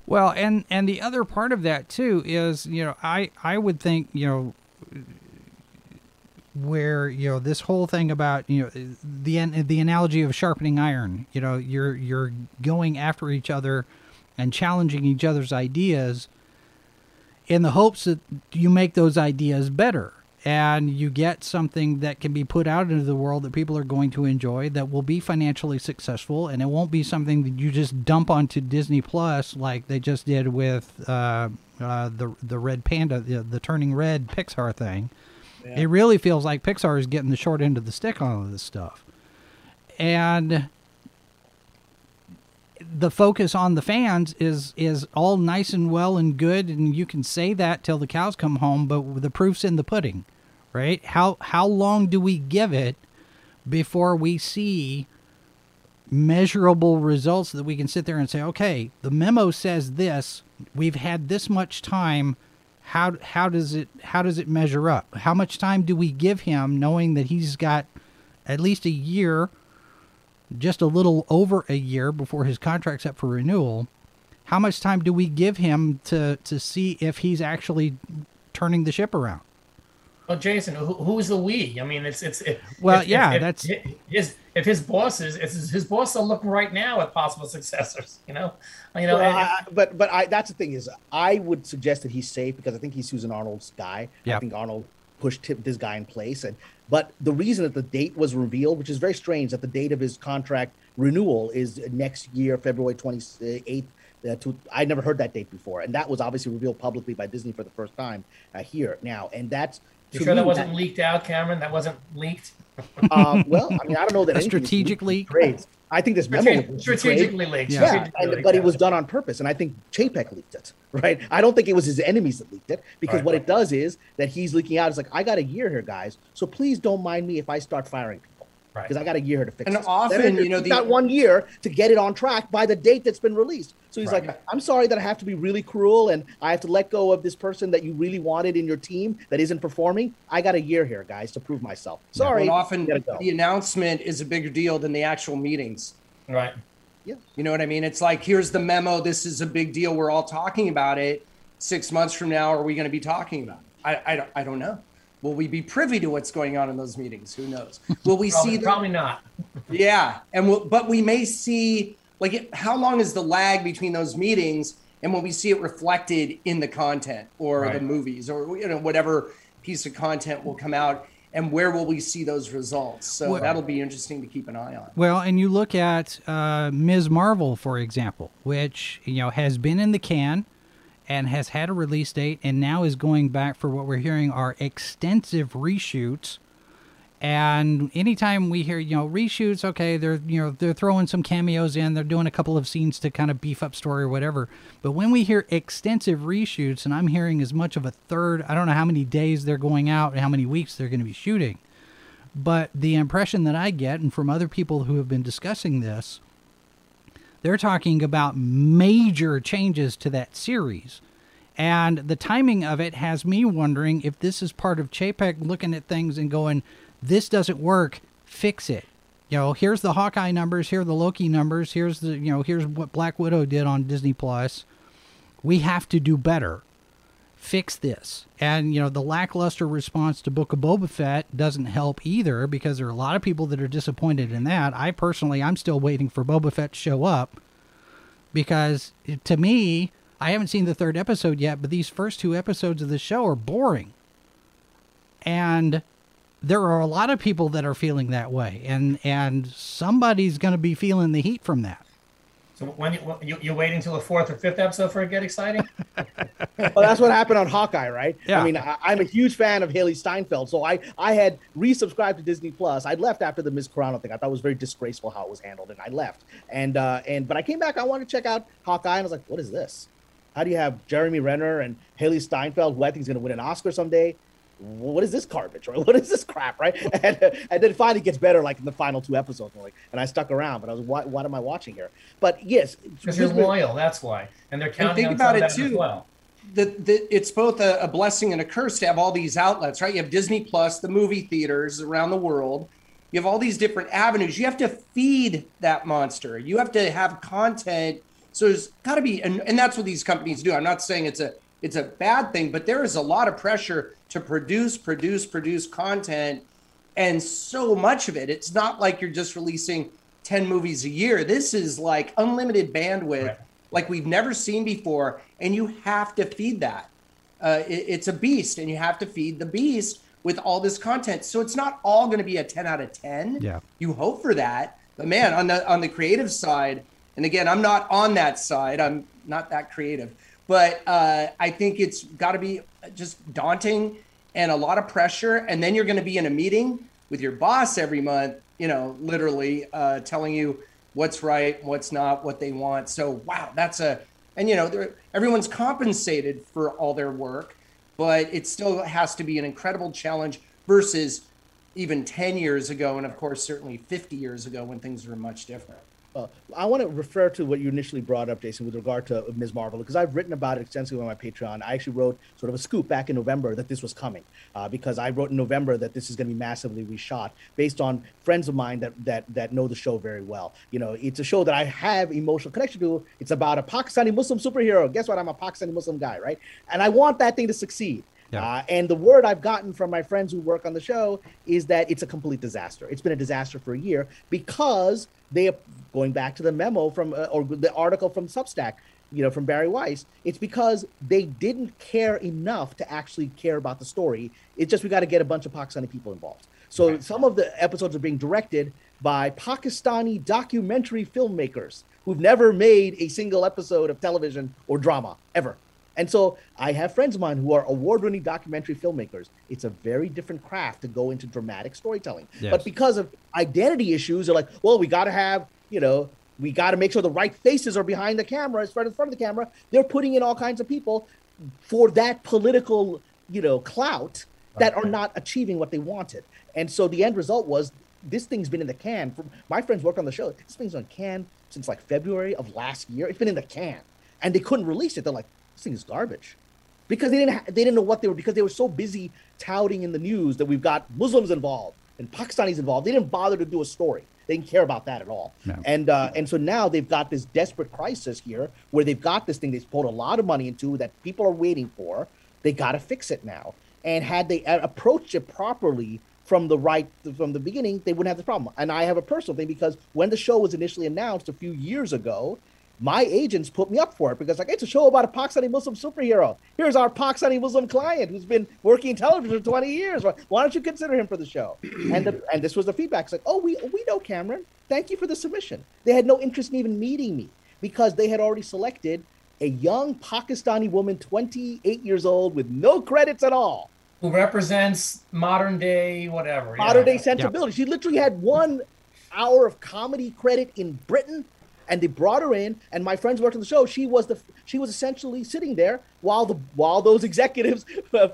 Well, and and the other part of that too is, you know, I I would think, you know, where you know this whole thing about you know the the analogy of sharpening iron. You know, you're you're going after each other and challenging each other's ideas in the hopes that you make those ideas better and you get something that can be put out into the world that people are going to enjoy that will be financially successful and it won't be something that you just dump onto Disney Plus like they just did with uh, uh, the the Red Panda the, the Turning Red Pixar thing. It really feels like Pixar is getting the short end of the stick on all of this stuff. And the focus on the fans is is all nice and well and good and you can say that till the cows come home but the proof's in the pudding right? How how long do we give it before we see measurable results that we can sit there and say okay the memo says this. We've had this much time how how does it how does it measure up how much time do we give him knowing that he's got at least a year just a little over a year before his contract's up for renewal, how much time do we give him to to see if he's actually turning the ship around? Well, Jason, who, who's the we? I mean, it's it's. If, Well, if- yeah, if, that's- if his. If his bosses, his, his boss are looking right now at possible successors, you know, you know, Well, and- I- I- but but I that's the thing is I would suggest that he's safe because I think he's Susan Arnold's guy. Yeah. I think Arnold pushed him, this guy in place, and but the reason that the date was revealed, which is very strange, that the date of his contract renewal is next year, February twenty eighth. Uh, to, I never heard that date before, and that was obviously revealed publicly by Disney for the first time uh, here now, and that's you sure that wasn't leaked out, Kamran? That wasn't leaked. um, well, I mean, I don't know that A anything is strategic leak? Trades. I think this memo Strate- was strategically leaked. Yeah. yeah, Strategically and, leaked but it was done on purpose, and I think Chapek leaked it, right? I don't think it was his enemies that leaked it because Right, what right. it does is that he's leaking out. It's like I got a year here, guys, so please don't mind me if I start firing people Right. because I got a year to fix it. And this. often, Then you know, he's the- got one year to get it on track by the date that's been released. So he's Right. like, I'm sorry that I have to be really cruel and I have to let go of this person that you really wanted in your team that isn't performing. I got a year here, guys, to prove myself. Sorry, And often go. the announcement is a bigger deal than the actual meetings. right. Yeah. You know what I mean? It's like, here's the memo. This is a big deal. We're all talking about it. Six months from now, are we going to be talking about it? I, I, I don't know. Will we be privy to what's going on in those meetings? Who knows? Will we Probably, see? The, probably not. yeah, and we'll, but we may see like it, how long is the lag between those meetings and when we see it reflected in the content or the movies or you know whatever piece of content will come out and where will we see those results? So Well- that'll be interesting to keep an eye on. Well, and you look at uh, Ms. Marvel, for example, which you know has been in the can and has had a release date, and now is going back for what we're hearing are extensive reshoots. And anytime we hear, you know, reshoots, okay, they're you know they're throwing some cameos in, they're doing a couple of scenes to kind of beef up story or whatever. But when we hear extensive reshoots, and I'm hearing as much of a third, I don't know how many days they're going out and how many weeks they're going to be shooting. But the impression that I get, and from other people who have been discussing this, they're talking about major changes to that series. And the timing of it has me wondering if this is part of Chapek looking at things and going, this doesn't work, fix it. You know, here's the Hawkeye numbers, here are the Loki numbers, here's the, you know, here's what Black Widow did on Disney Plus. We have to do better fix this. And, you know, the lackluster response to Book of Boba Fett doesn't help either because there are a lot of people that are disappointed in that. I personally, I'm still waiting for Boba Fett to show up because to me, I haven't seen the third episode yet, but these first two episodes of the show are boring. And there are a lot of people that are feeling that way. And, and somebody's going to be feeling the heat from that. So when you, you you're waiting till the fourth or fifth episode for it to get exciting? well, that's what happened on Hawkeye, right? Yeah. I mean, I, I'm a huge fan of Hailee Steinfeld, so I I had resubscribed to Disney Plus. I left after the Miss Carano thing. I thought it was very disgraceful how it was handled, and I left. And uh, and but I came back. I wanted to check out Hawkeye, and I was like, what is this? How do you have Jeremy Renner and Hailee Steinfeld, who I think is going to win an Oscar someday? What is this garbage, right? What is this crap, right? And, and then it finally gets better, like in the final two episodes, and like, and I stuck around. But I was, what, what am I watching here? But yes, Because you're loyal, that's why. And they're counting think on about some it, of that as too. well. the, the it's both a, a blessing and a curse to have all these outlets, right? You have Disney Plus, the movie theaters around the world. You have all these different avenues. You have to feed that monster. You have to have content. So there's got to be, and, and that's what these companies do. I'm not saying it's a it's a bad thing, but there is a lot of pressure to produce, produce, produce content, and so much of it. It's not like you're just releasing 10 movies a year. This is like unlimited bandwidth Right. like we've never seen before, and you have to feed that. Uh, it- it's a beast, and you have to feed the beast with all this content. So it's not all going to be a 10 out of 10. Yeah. You hope for that, but man, on the on the creative side, and again, I'm not on that side. I'm not that creative, but uh, I think it's got to be just daunting and a lot of pressure. And then you're going to be in a meeting with your boss every month, you know, literally uh, telling you what's right, what's not, what they want. So wow, that's a and you know everyone's compensated for all their work, but it still has to be an incredible challenge versus even 10 years ago, and of course certainly 50 years ago when things were much different. Uh, I want to refer to what you initially brought up, Jason, with regard to Ms. Marvel, because I've written about it extensively on my Patreon. I actually wrote sort of a scoop back in November that this was coming, uh, because I wrote in November that this is going to be massively reshot based on friends of mine that that that know the show very well. You know, it's a show that I have emotional connection to. It's about a Pakistani Muslim superhero. Guess what? I'm a Pakistani Muslim guy, right? And I want that thing to succeed. Yeah. Uh, and the word I've gotten from my friends who work on the show is that it's a complete disaster. It's been a disaster for a year because they, going back to the memo from, uh, or the article from Substack, you know, from Bari Weiss, it's because they didn't care enough to actually care about the story. It's just we got to get a bunch of Pakistani people involved. So some of the episodes are being directed by Pakistani documentary filmmakers who've never made a single episode of television or drama ever. And so I have friends of mine who are award winning documentary filmmakers. It's a very different craft to go into dramatic storytelling. Yes. But because of identity issues, they're like, well, we got to have, you know, we got to make sure the right faces are behind the camera, it's right in front of the camera. They're putting in all kinds of people for that political, you know, clout that are not achieving what they wanted. And so the end result was this thing's been in the can. For, my friends worked on the show. This thing's on can since like February of last year. It's been in the can, and they couldn't release it. They're like, this thing is garbage, because they didn't ha- they didn't know what they were because they were so busy touting in the news that we've got Muslims involved and Pakistanis involved. They didn't bother to do a story. They didn't care about that at all. No. And uh, and so now they've got this desperate crisis here where they've got this thing they've poured a lot of money into that people are waiting for. They got to fix it now. And had they approached it properly from the right from the beginning, they wouldn't have this problem. And I have a personal thing because when the show was initially announced a few years ago, my agents put me up for it because like it's a show about a Pakistani Muslim superhero. Here's our Pakistani Muslim client who's been working in television for 20 years. Why, why don't you consider him for the show? And the, and this was the feedback. It's like, oh, we we know Kamran. Thank you for the submission. They had no interest in even meeting me because they had already selected a young Pakistani woman, 28 years old, with no credits at all. Who represents modern day whatever. Modern yeah. day sensibility. She literally had one hour of comedy credit in Britain and they brought her in and my friends worked on the show. She was the she was essentially sitting there while the while those executives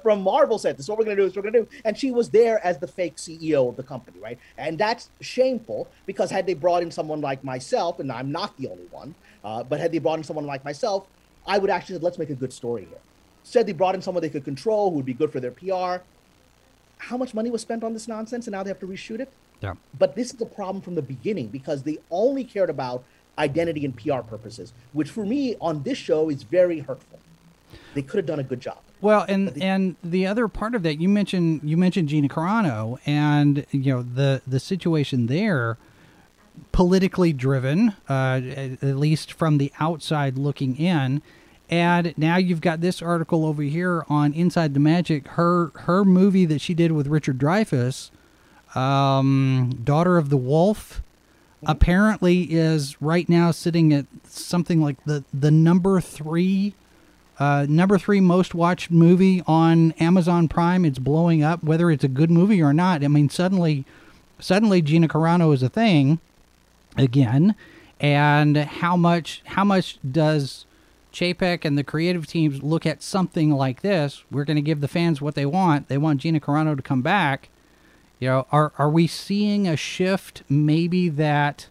from marvel said this is what we're going to do this is what we're going to do. And she was there as the fake ceo of the company right? And that's shameful because had they brought in someone like myself and i'm not the only one uh, but had they brought in someone like myself i would actually said let's make a good story here. Said they brought in someone they could control who would be good for their pr how much money was spent on this nonsense and now they have to reshoot it? Yeah. but this is the problem from the beginning because they only cared about identity and PR purposes, which for me on this show is very hurtful. They could have done a good job. Well, and and the other part of that you mentioned you mentioned Gina Carano and you know the the situation there, politically driven, uh, at at least from the outside looking in, and now you've got this article over here on Inside the Magic. Her her movie that she did with Richard Dreyfuss, um, Daughter of the Wolf, apparently is right now sitting at something like the the number three uh, number three most watched movie on Amazon Prime. It's blowing up, whether it's a good movie or not. I mean, suddenly, suddenly Gina Carano is a thing again. And how much? How much does Chapek and the creative teams look at something like this? We're going to give the fans what they want. They want Gina Carano to come back. You know, are are we seeing a shift? Maybe that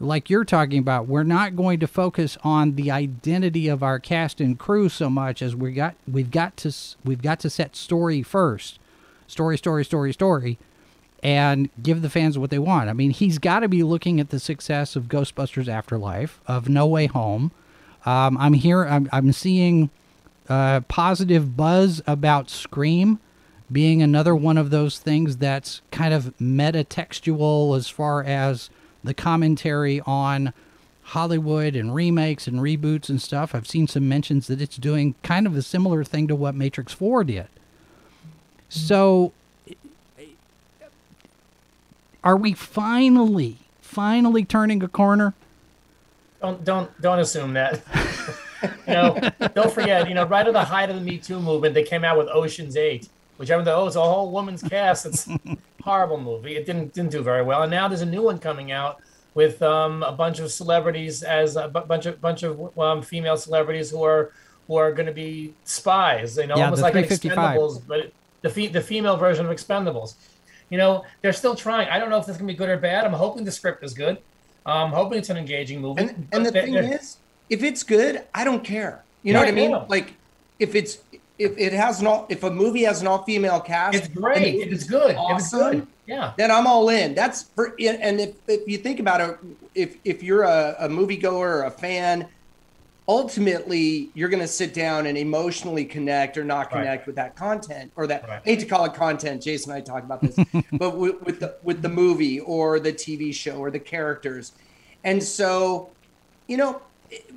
like you're talking about, we're not going to focus on the identity of our cast and crew so much as we got we've got to we've got to set story first, story, story, story, story, and give the fans what they want. I mean, he's got to be looking at the success of Ghostbusters Afterlife, of No Way Home. Um, I'm here. I'm I'm seeing uh, positive buzz about Scream being another one of those things that's kind of metatextual as far as the commentary on Hollywood and remakes and reboots and stuff. I've seen some mentions that it's doing kind of a similar thing to what Matrix 4 did. So are we finally finally turning a corner? Don't don't don't assume that. you know, don't forget. You know, right at the height of the Me Too movement, they came out with Ocean's Eight, which everyone thought, oh, it's a whole woman's cast. It's a horrible movie. It didn't didn't do very well, and now there's a new one coming out with um, a bunch of celebrities as a bunch of bunch of um, female celebrities who are who are going to be spies. You know, Yeah, almost like Expendables, but it- the fe- the female version of Expendables. You know, they're still trying. I don't know if this is going to be good or bad. I'm hoping the script is good. I'm hoping it's an engaging movie. And and the But thing is, if it's good, I don't care. You know Yeah, what I mean? yeah. Like if it's if it has an all if a movie has an all female cast, It's great. and It's good. It's good. Yeah. Then I'm all in. That's for and if, if you think about it, if if you're a, a moviegoer or a fan, ultimately you're going to sit down and emotionally connect or not Right. connect with that content or that Right. I hate to call it content. Jason and I talk about this, but with, with the with the movie or the TV show or the characters, and so you know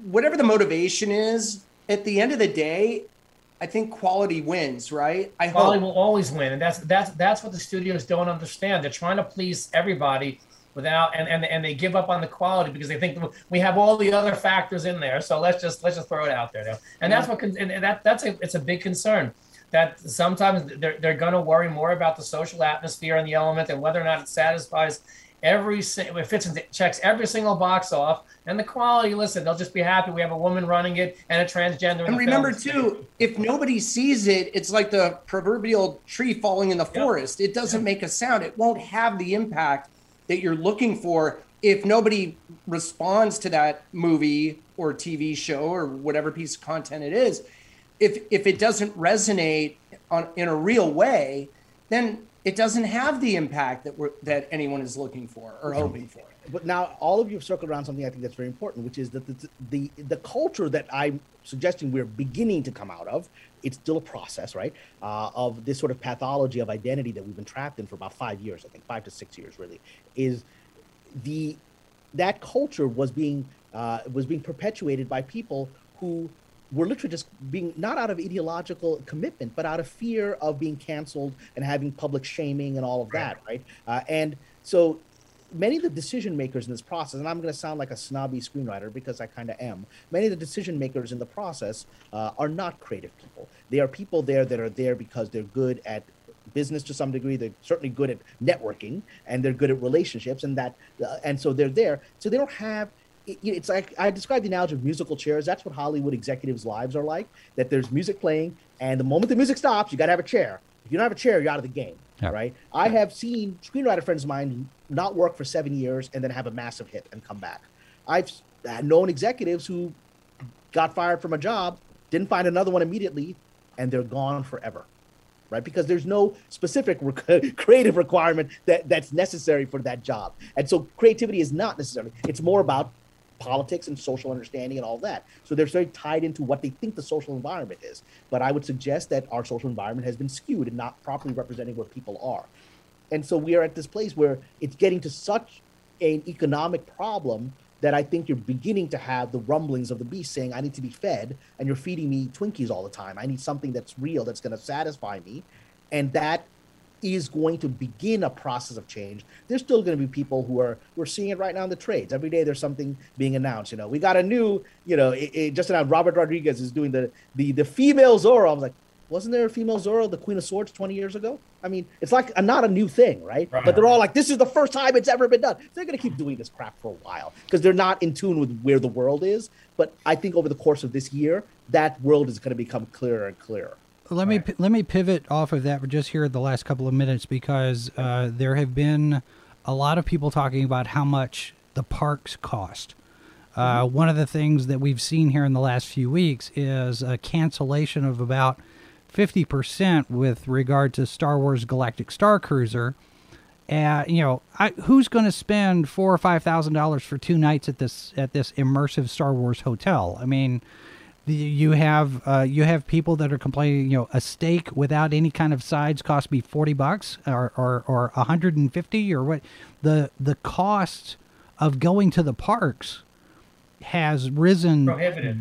whatever the motivation is, at the end of the day, I think quality wins, right? I Quality hope. will always win, and that's that's that's what the studios don't understand. They're trying to please everybody without, and and, and they give up on the quality because they think we have all the other factors in there. So let's just let's just throw it out there now. And that's what and that that's a it's a big concern that sometimes they're they're going to worry more about the social atmosphere and the element and whether or not it satisfies every si- if it's checks every single box off and the quality listen they'll just be happy we have a woman running it and a transgender And remember too, if nobody sees it, it's like the proverbial tree falling in the forest. It doesn't make a sound. It won't have the impact that you're looking for if nobody responds to that movie or TV show or whatever piece of content it is. If if it doesn't resonate on in a real way, then it doesn't have the impact that we're that anyone is looking for or hoping for. but now all of you have circled around something I think that's very important, which is that the the, the culture that I'm suggesting we're beginning to come out of. It's still a process, right? Uh, of this sort of pathology of identity that we've been trapped in for about five years, I think, five to six years, really, is the that culture was being uh, was being perpetuated by people who were literally just being not out of ideological commitment, but out of fear of being canceled and having public shaming and all of that, right? Uh, and so many of the decision makers in this process, and I'm going to sound like a snobby screenwriter because I kind of am. Many of the decision makers in the process uh, are not creative people. They are people there that are there because they're good at business to some degree. They're certainly good at networking and they're good at relationships, and that, uh, and so they're there. So they don't have. It's like I described the analogy of musical chairs. That's what Hollywood executives' lives are like. That there's music playing, and the moment the music stops, you got to have a chair. If you don't have a chair, you're out of the game, right? I have seen screenwriter friends of mine not work for seven years and then have a massive hit and come back. I've uh, known executives who got fired from a job, didn't find another one immediately, and they're gone forever, right? Because there's no specific rec- creative requirement that, that's necessary for that job. And so creativity is not necessarily, it's more about politics and social understanding and all that. So they're very tied into what they think the social environment is. But I would suggest that our social environment has been skewed and not properly representing what people are. And so we are at this place where it's getting to such an economic problem that I think you're beginning to have the rumblings of the beast saying, I need to be fed, and you're feeding me Twinkies all the time. I need something that's real, that's going to satisfy me. And that is going to begin a process of change. There's still going to be people who are we're seeing it right now in the trades. Every day there's something being announced. You know, we got a new, you know, it, it just announced Robert Rodriguez is doing the the the female Zorro. I was like, wasn't there a female Zorro, the Queen of Swords, 20 years ago? I mean, it's like a, not a new thing, right? right? But they're all like, this is the first time it's ever been done. They're going to keep doing this crap for a while because they're not in tune with where the world is. But I think over the course of this year, that world is going to become clearer and clearer. Let me let me pivot off of that for just here the last couple of minutes because uh, there have been a lot of people talking about how much the parks cost. Uh, mm-hmm. One of the things that we've seen here in the last few weeks is a cancellation of about fifty percent with regard to Star Wars Galactic Star Cruiser. Uh, you know, I, who's going to spend four or five thousand dollars for two nights at this at this immersive Star Wars hotel? I mean, you have uh, you have people that are complaining. You know, a steak without any kind of sides cost me forty bucks or or or hundred and fifty or what. The the cost of going to the parks has risen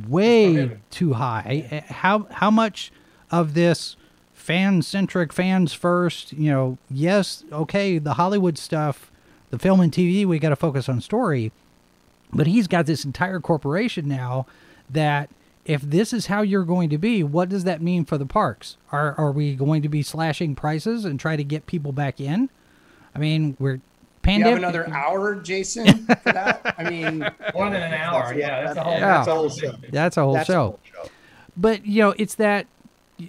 way too high. How how much of this fan centric fans first? You know, yes, okay, the Hollywood stuff, the film and TV, we got to focus on story, but he's got this entire corporation now that if this is how you're going to be, what does that mean for the parks? Are are we going to be slashing prices and try to get people back in? I mean, we're pandemic. You have another hour, Jason, for that? I mean, more than an hour. Yeah, that's a whole, yeah. That's a whole show. That's a whole, That's a show. whole show. But you know, it's that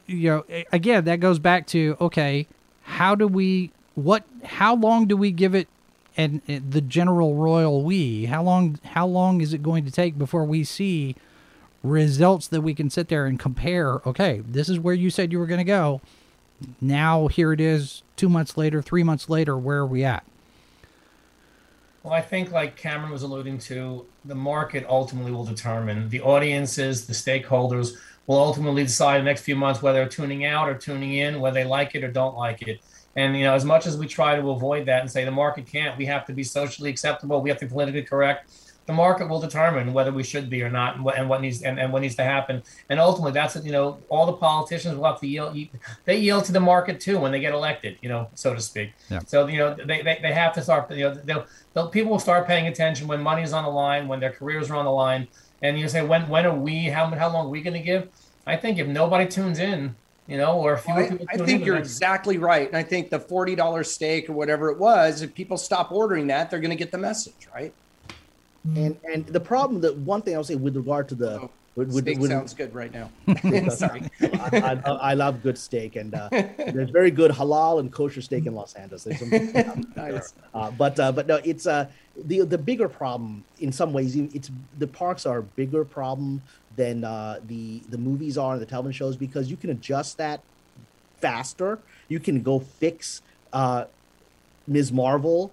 you know, again, that goes back to okay, how do we what how long do we give it and, and eh, the general royal we? How long how long is it going to take before we see results that we can sit there and compare. Okay, this is where you said you were going to go. Now here it is, two months later, three months later. Where are we at? Well, I think, like Kamran was alluding to, the market ultimately will determine the audiences, the stakeholders will ultimately decide in the next few months whether they're tuning out or tuning in, whether they like it or don't like it. And you know, as much as we try to avoid that and say the market can't, we have to be socially acceptable, we have to be politically correct the market will determine whether we should be or not and what, and what needs and, and what needs to happen and ultimately that's you know all the politicians will have to yield they yield to the market too when they get elected you know so to speak yeah. so you know they, they, they have to start you know they'll, they'll, people will start paying attention when money's on the line when their careers are on the line and you say when when are we how, how long are we going to give i think if nobody tunes in you know, or if well, I, I think you're exactly right. And I think the $40 steak or whatever it was, if people stop ordering that, they're going to get the message, right? And and the problem that one thing I'll say with regard to the oh, with, steak with, sounds good right now. Sorry, I, I, I, love good steak, and uh, there's very good halal and kosher steak in Los Angeles. There's some, nice. uh, but uh, but no, it's uh the the bigger problem in some ways. It's the parks are a bigger problem than uh, the the movies are and the television shows because you can adjust that faster. You can go fix uh, Ms. Marvel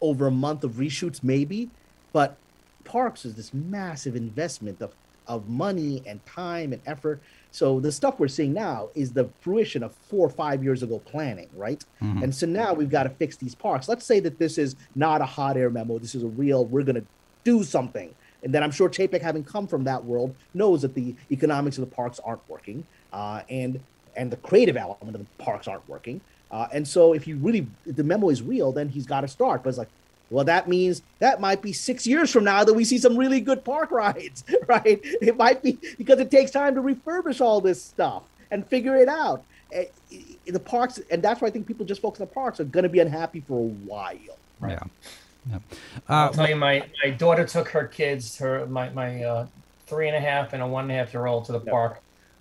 over a month of reshoots, maybe. But parks is this massive investment of of money and time and effort. So the stuff we're seeing now is the fruition of four or five years ago planning, right? Mhm. And so now we've got to fix these parks. Let's say that this is not a hot air memo. This is a real. We're going to do something. And then I'm sure Chapek, having come from that world, knows that the economics of the parks aren't working, uh, and and the creative element of the parks aren't working. Uh, and so if you really if the memo is real, then he's got to start. But it's like, well, that means that might be six years from now that we see some really good park rides, right? It might be because it takes time to refurbish all this stuff and figure it out. Eh, The parks, and that's why I think people just focus on the parks are going to be unhappy for a while. Yeah. yeah. I'll Uh, tell you, my, my daughter took her kids, her my my uh, three and a half and a one and a half year old to the park,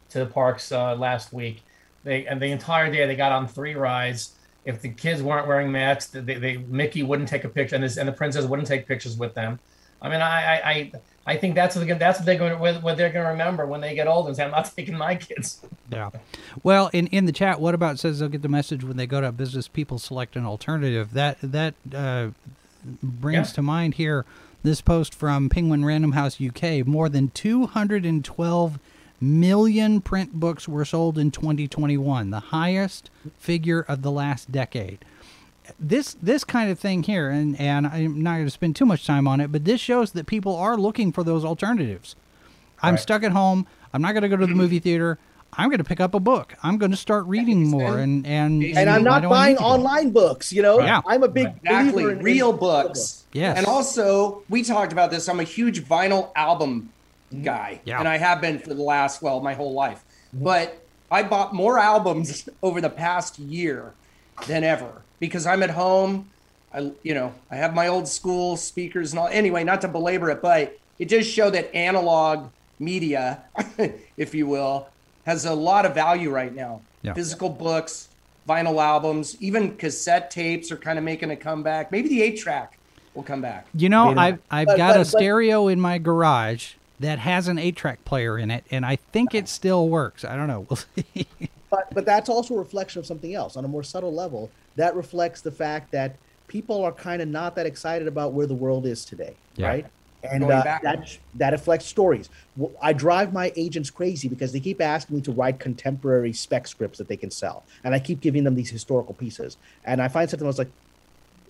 to the parks uh, last week. They and the entire day they got on three rides. If the kids weren't wearing masks, they, they Mickey wouldn't take a picture, and, this, and the princess wouldn't take pictures with them. I mean, I I, I, I think that's what they're, that's what they're going to, what they're going to remember when they get old and say, I'm not taking my kids. Yeah. Well, in, in the chat, what about says they'll get the message when they go to business people select an alternative. That that uh, brings Yeah. to mind here this post from Penguin Random House UK. More than 212 million print books were sold in 2021, the highest figure of the last decade. This this kind of thing here, and and I'm not going to spend too much time on it, but this shows that people are looking for those alternatives. I'm Right. stuck at home. I'm not going to go to the movie theater. I'm going to pick up a book. I'm going to start reading more, and and And I'm not buying need go? online books, you know? Yeah. I'm a big Exactly, believer in real in- books. Yes. And also, we talked about this. I'm a huge vinyl album guy, Yeah. and I have been for the last well, my whole life. But I bought more albums over the past year than ever because I'm at home. I, you know, I have my old school speakers and all. Anyway, not to belabor it, but it does show that analog media, if you will, has a lot of value right now. Yeah. Physical books, vinyl albums, even cassette tapes are kind of making a comeback. Maybe the eight track will come back. You know, Maybe. I've I've But- got but- a but- stereo in my garage that has an eight-track player in it, and I think it still works. I don't know. We'll see. but but that's also a reflection of something else on a more subtle level that reflects the fact that people are kind of not that excited about where the world is today Yeah. right and uh, that that reflects stories Well, i drive my agents crazy because they keep asking me to write contemporary spec scripts that they can sell and i keep giving them these historical pieces and i find something else like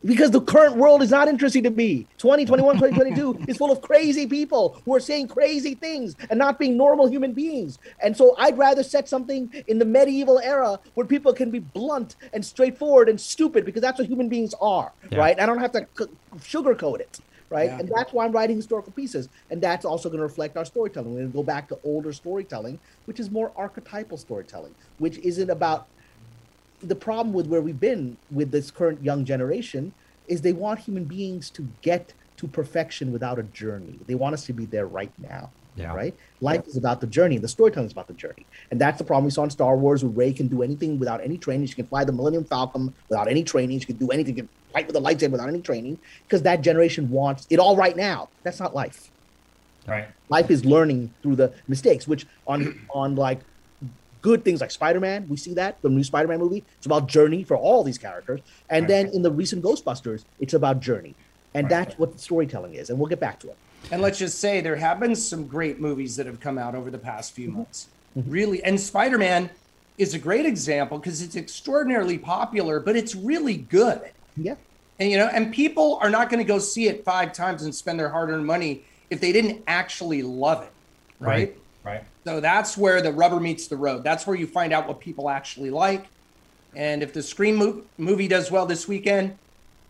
because the current world is not interesting to me. 2021 2022 is full of crazy people who are saying crazy things and not being normal human beings. And so i'd rather set something in the medieval era where people can be blunt and straightforward and stupid because that's what human beings are Yeah. right? I don't have to c- sugarcoat it right? Yeah. and that's why i'm writing historical pieces. And that's also going to reflect our storytelling. We're going to go back to older storytelling which is more archetypal storytelling which isn't about the problem with where we've been with this current young generation is they want human beings to get to perfection without a journey. They want us to be there right now. Yeah. Right? Life is about the journey. The storytelling is about the journey. And that's the problem we saw in Star Wars where Rey can do anything without any training. She can fly the Millennium Falcon without any training. She can do anything, she can fight with a lightsaber without any training. Because that generation wants it all right now. That's not life. Right. Life is learning through the mistakes, which on on like good things like Spider-Man, we see that the new Spider-Man movie. It's about journey for all these characters, and Right. then in the recent Ghostbusters, it's about journey, and Right. that's what storytelling is. And we'll get back to it. And let's just say there have been some great movies that have come out over the past few mm-hmm. months. Mm-hmm. Really, and Spider Man is a great example because it's extraordinarily popular, but it's really good. Yeah, And you know, and people are not going to go see it five times and spend their hard-earned money if they didn't actually love it, right? Right. So that's where the rubber meets the road. That's where you find out what people actually like. And if the Scream mo- movie does well this weekend,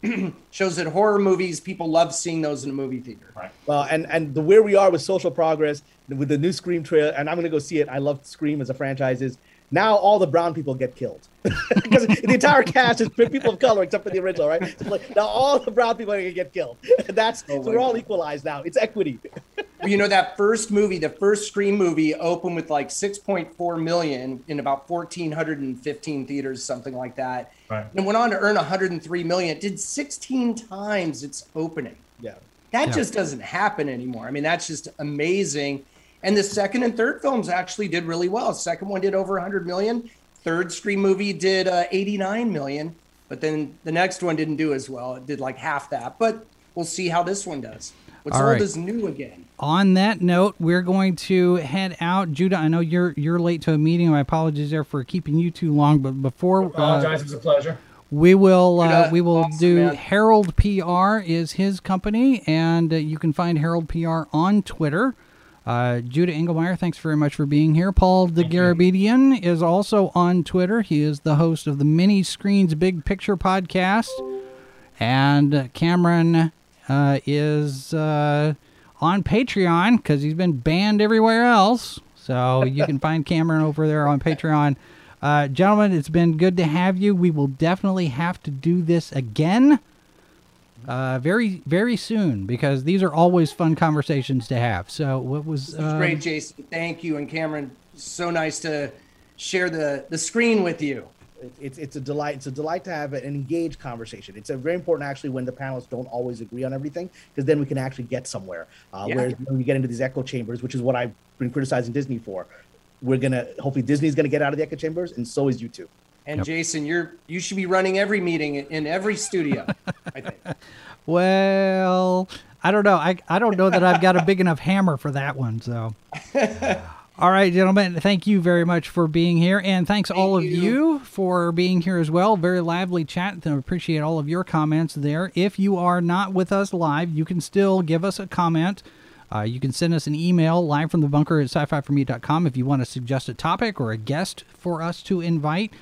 shows that horror movies people love seeing those in a movie theater. Right. well, and and the where we are with social progress with the new Scream trailer, and I'm gonna go see it. I love Scream as a franchise. Is now all the brown people get killed because the entire cast is people of color except for the original, right? So like now all the brown people are gonna get killed. That's Oh so we're all equalized now. It's equity. Well, you know that first movie, the first Scream movie, opened with like 6.4 million in about 1,415 theaters, something like that, Right. and went on to earn 103 million. It did 16 times its opening. Yeah. That Yeah. just doesn't happen anymore. I mean, that's just amazing. And the second and third films actually did really well. Second one did over 100 million. Third Scream movie did uh, 89 million. but then the next one didn't do as well. It did like half that, but we'll see how this one does. What's All old right. is new again. On that note, we're going to head out. Judah, I know you're you're late to a meeting. My apologies there for keeping you too long. But before uh, Apologize. it was a pleasure. we will uh, we will awesome, do man. HeraldPR is his company, and uh, you can find HeraldPR on Twitter. Uh, Judah Engelmayer, thanks very much for being here. Paul Dergarabedian is also on Twitter. He is the host of the Mini Screens Big Picture podcast. And Kamran uh, is uh, on Patreon because he's been banned everywhere else. So you can find Kamran over there on Patreon. Uh, gentlemen, it's been good to have you. We will definitely have to do this again uh, very, very soon because these are always fun conversations to have. So, what was This was um, great, Jason. Thank you, and Kamran. So nice to share the the screen with you. It's it's a delight. It's a delight to have an engaged conversation. It's a very important actually when the panelists don't always agree on everything because then we can actually get somewhere. Uh, Yeah. Whereas when we get into these echo chambers, which is what I've been criticizing Disney for, we're gonna hopefully Disney's gonna get out of the echo chambers, and so is YouTube. And Jason, you're you should be running every meeting in- every studio. I think. Well, I don't know. I, I don't know that I've got a big enough hammer for that one. So, all right, gentlemen, thank you very much for being here, and thanks all of you. you for being here as well. Very lively chat. I appreciate all of your comments there. If you are not with us live, you can still give us a comment. Uh, you can send us an email live from the bunker at sci-fi4me.com if you want to suggest a topic or a guest for us to invite.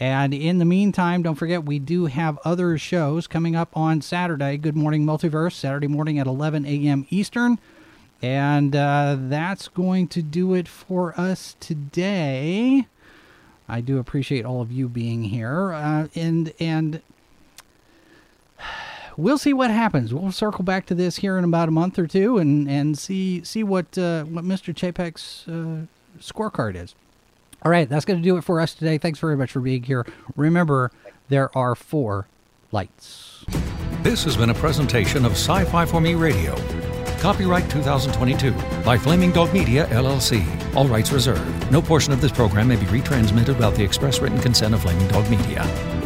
And in the meantime, don't forget we do have other shows coming up on Saturday. Good Morning Multiverse, Saturday morning at 11 a.m. Eastern. And uh, that's going to do it for us today. I do appreciate all of you being here. Uh, and and we'll see what happens. We'll circle back to this here in about a month or two and, and see see what uh, what Mr. Chapek's uh, scorecard is. All right, that's going to do it for us today. Thanks very much for being here. Remember, there are four lights. This has been a presentation of Sci Fi for Me Radio. Copyright 2022 by Flaming Dog Media, LLC. All rights reserved. No portion of this program may be retransmitted without the express written consent of Flaming Dog Media.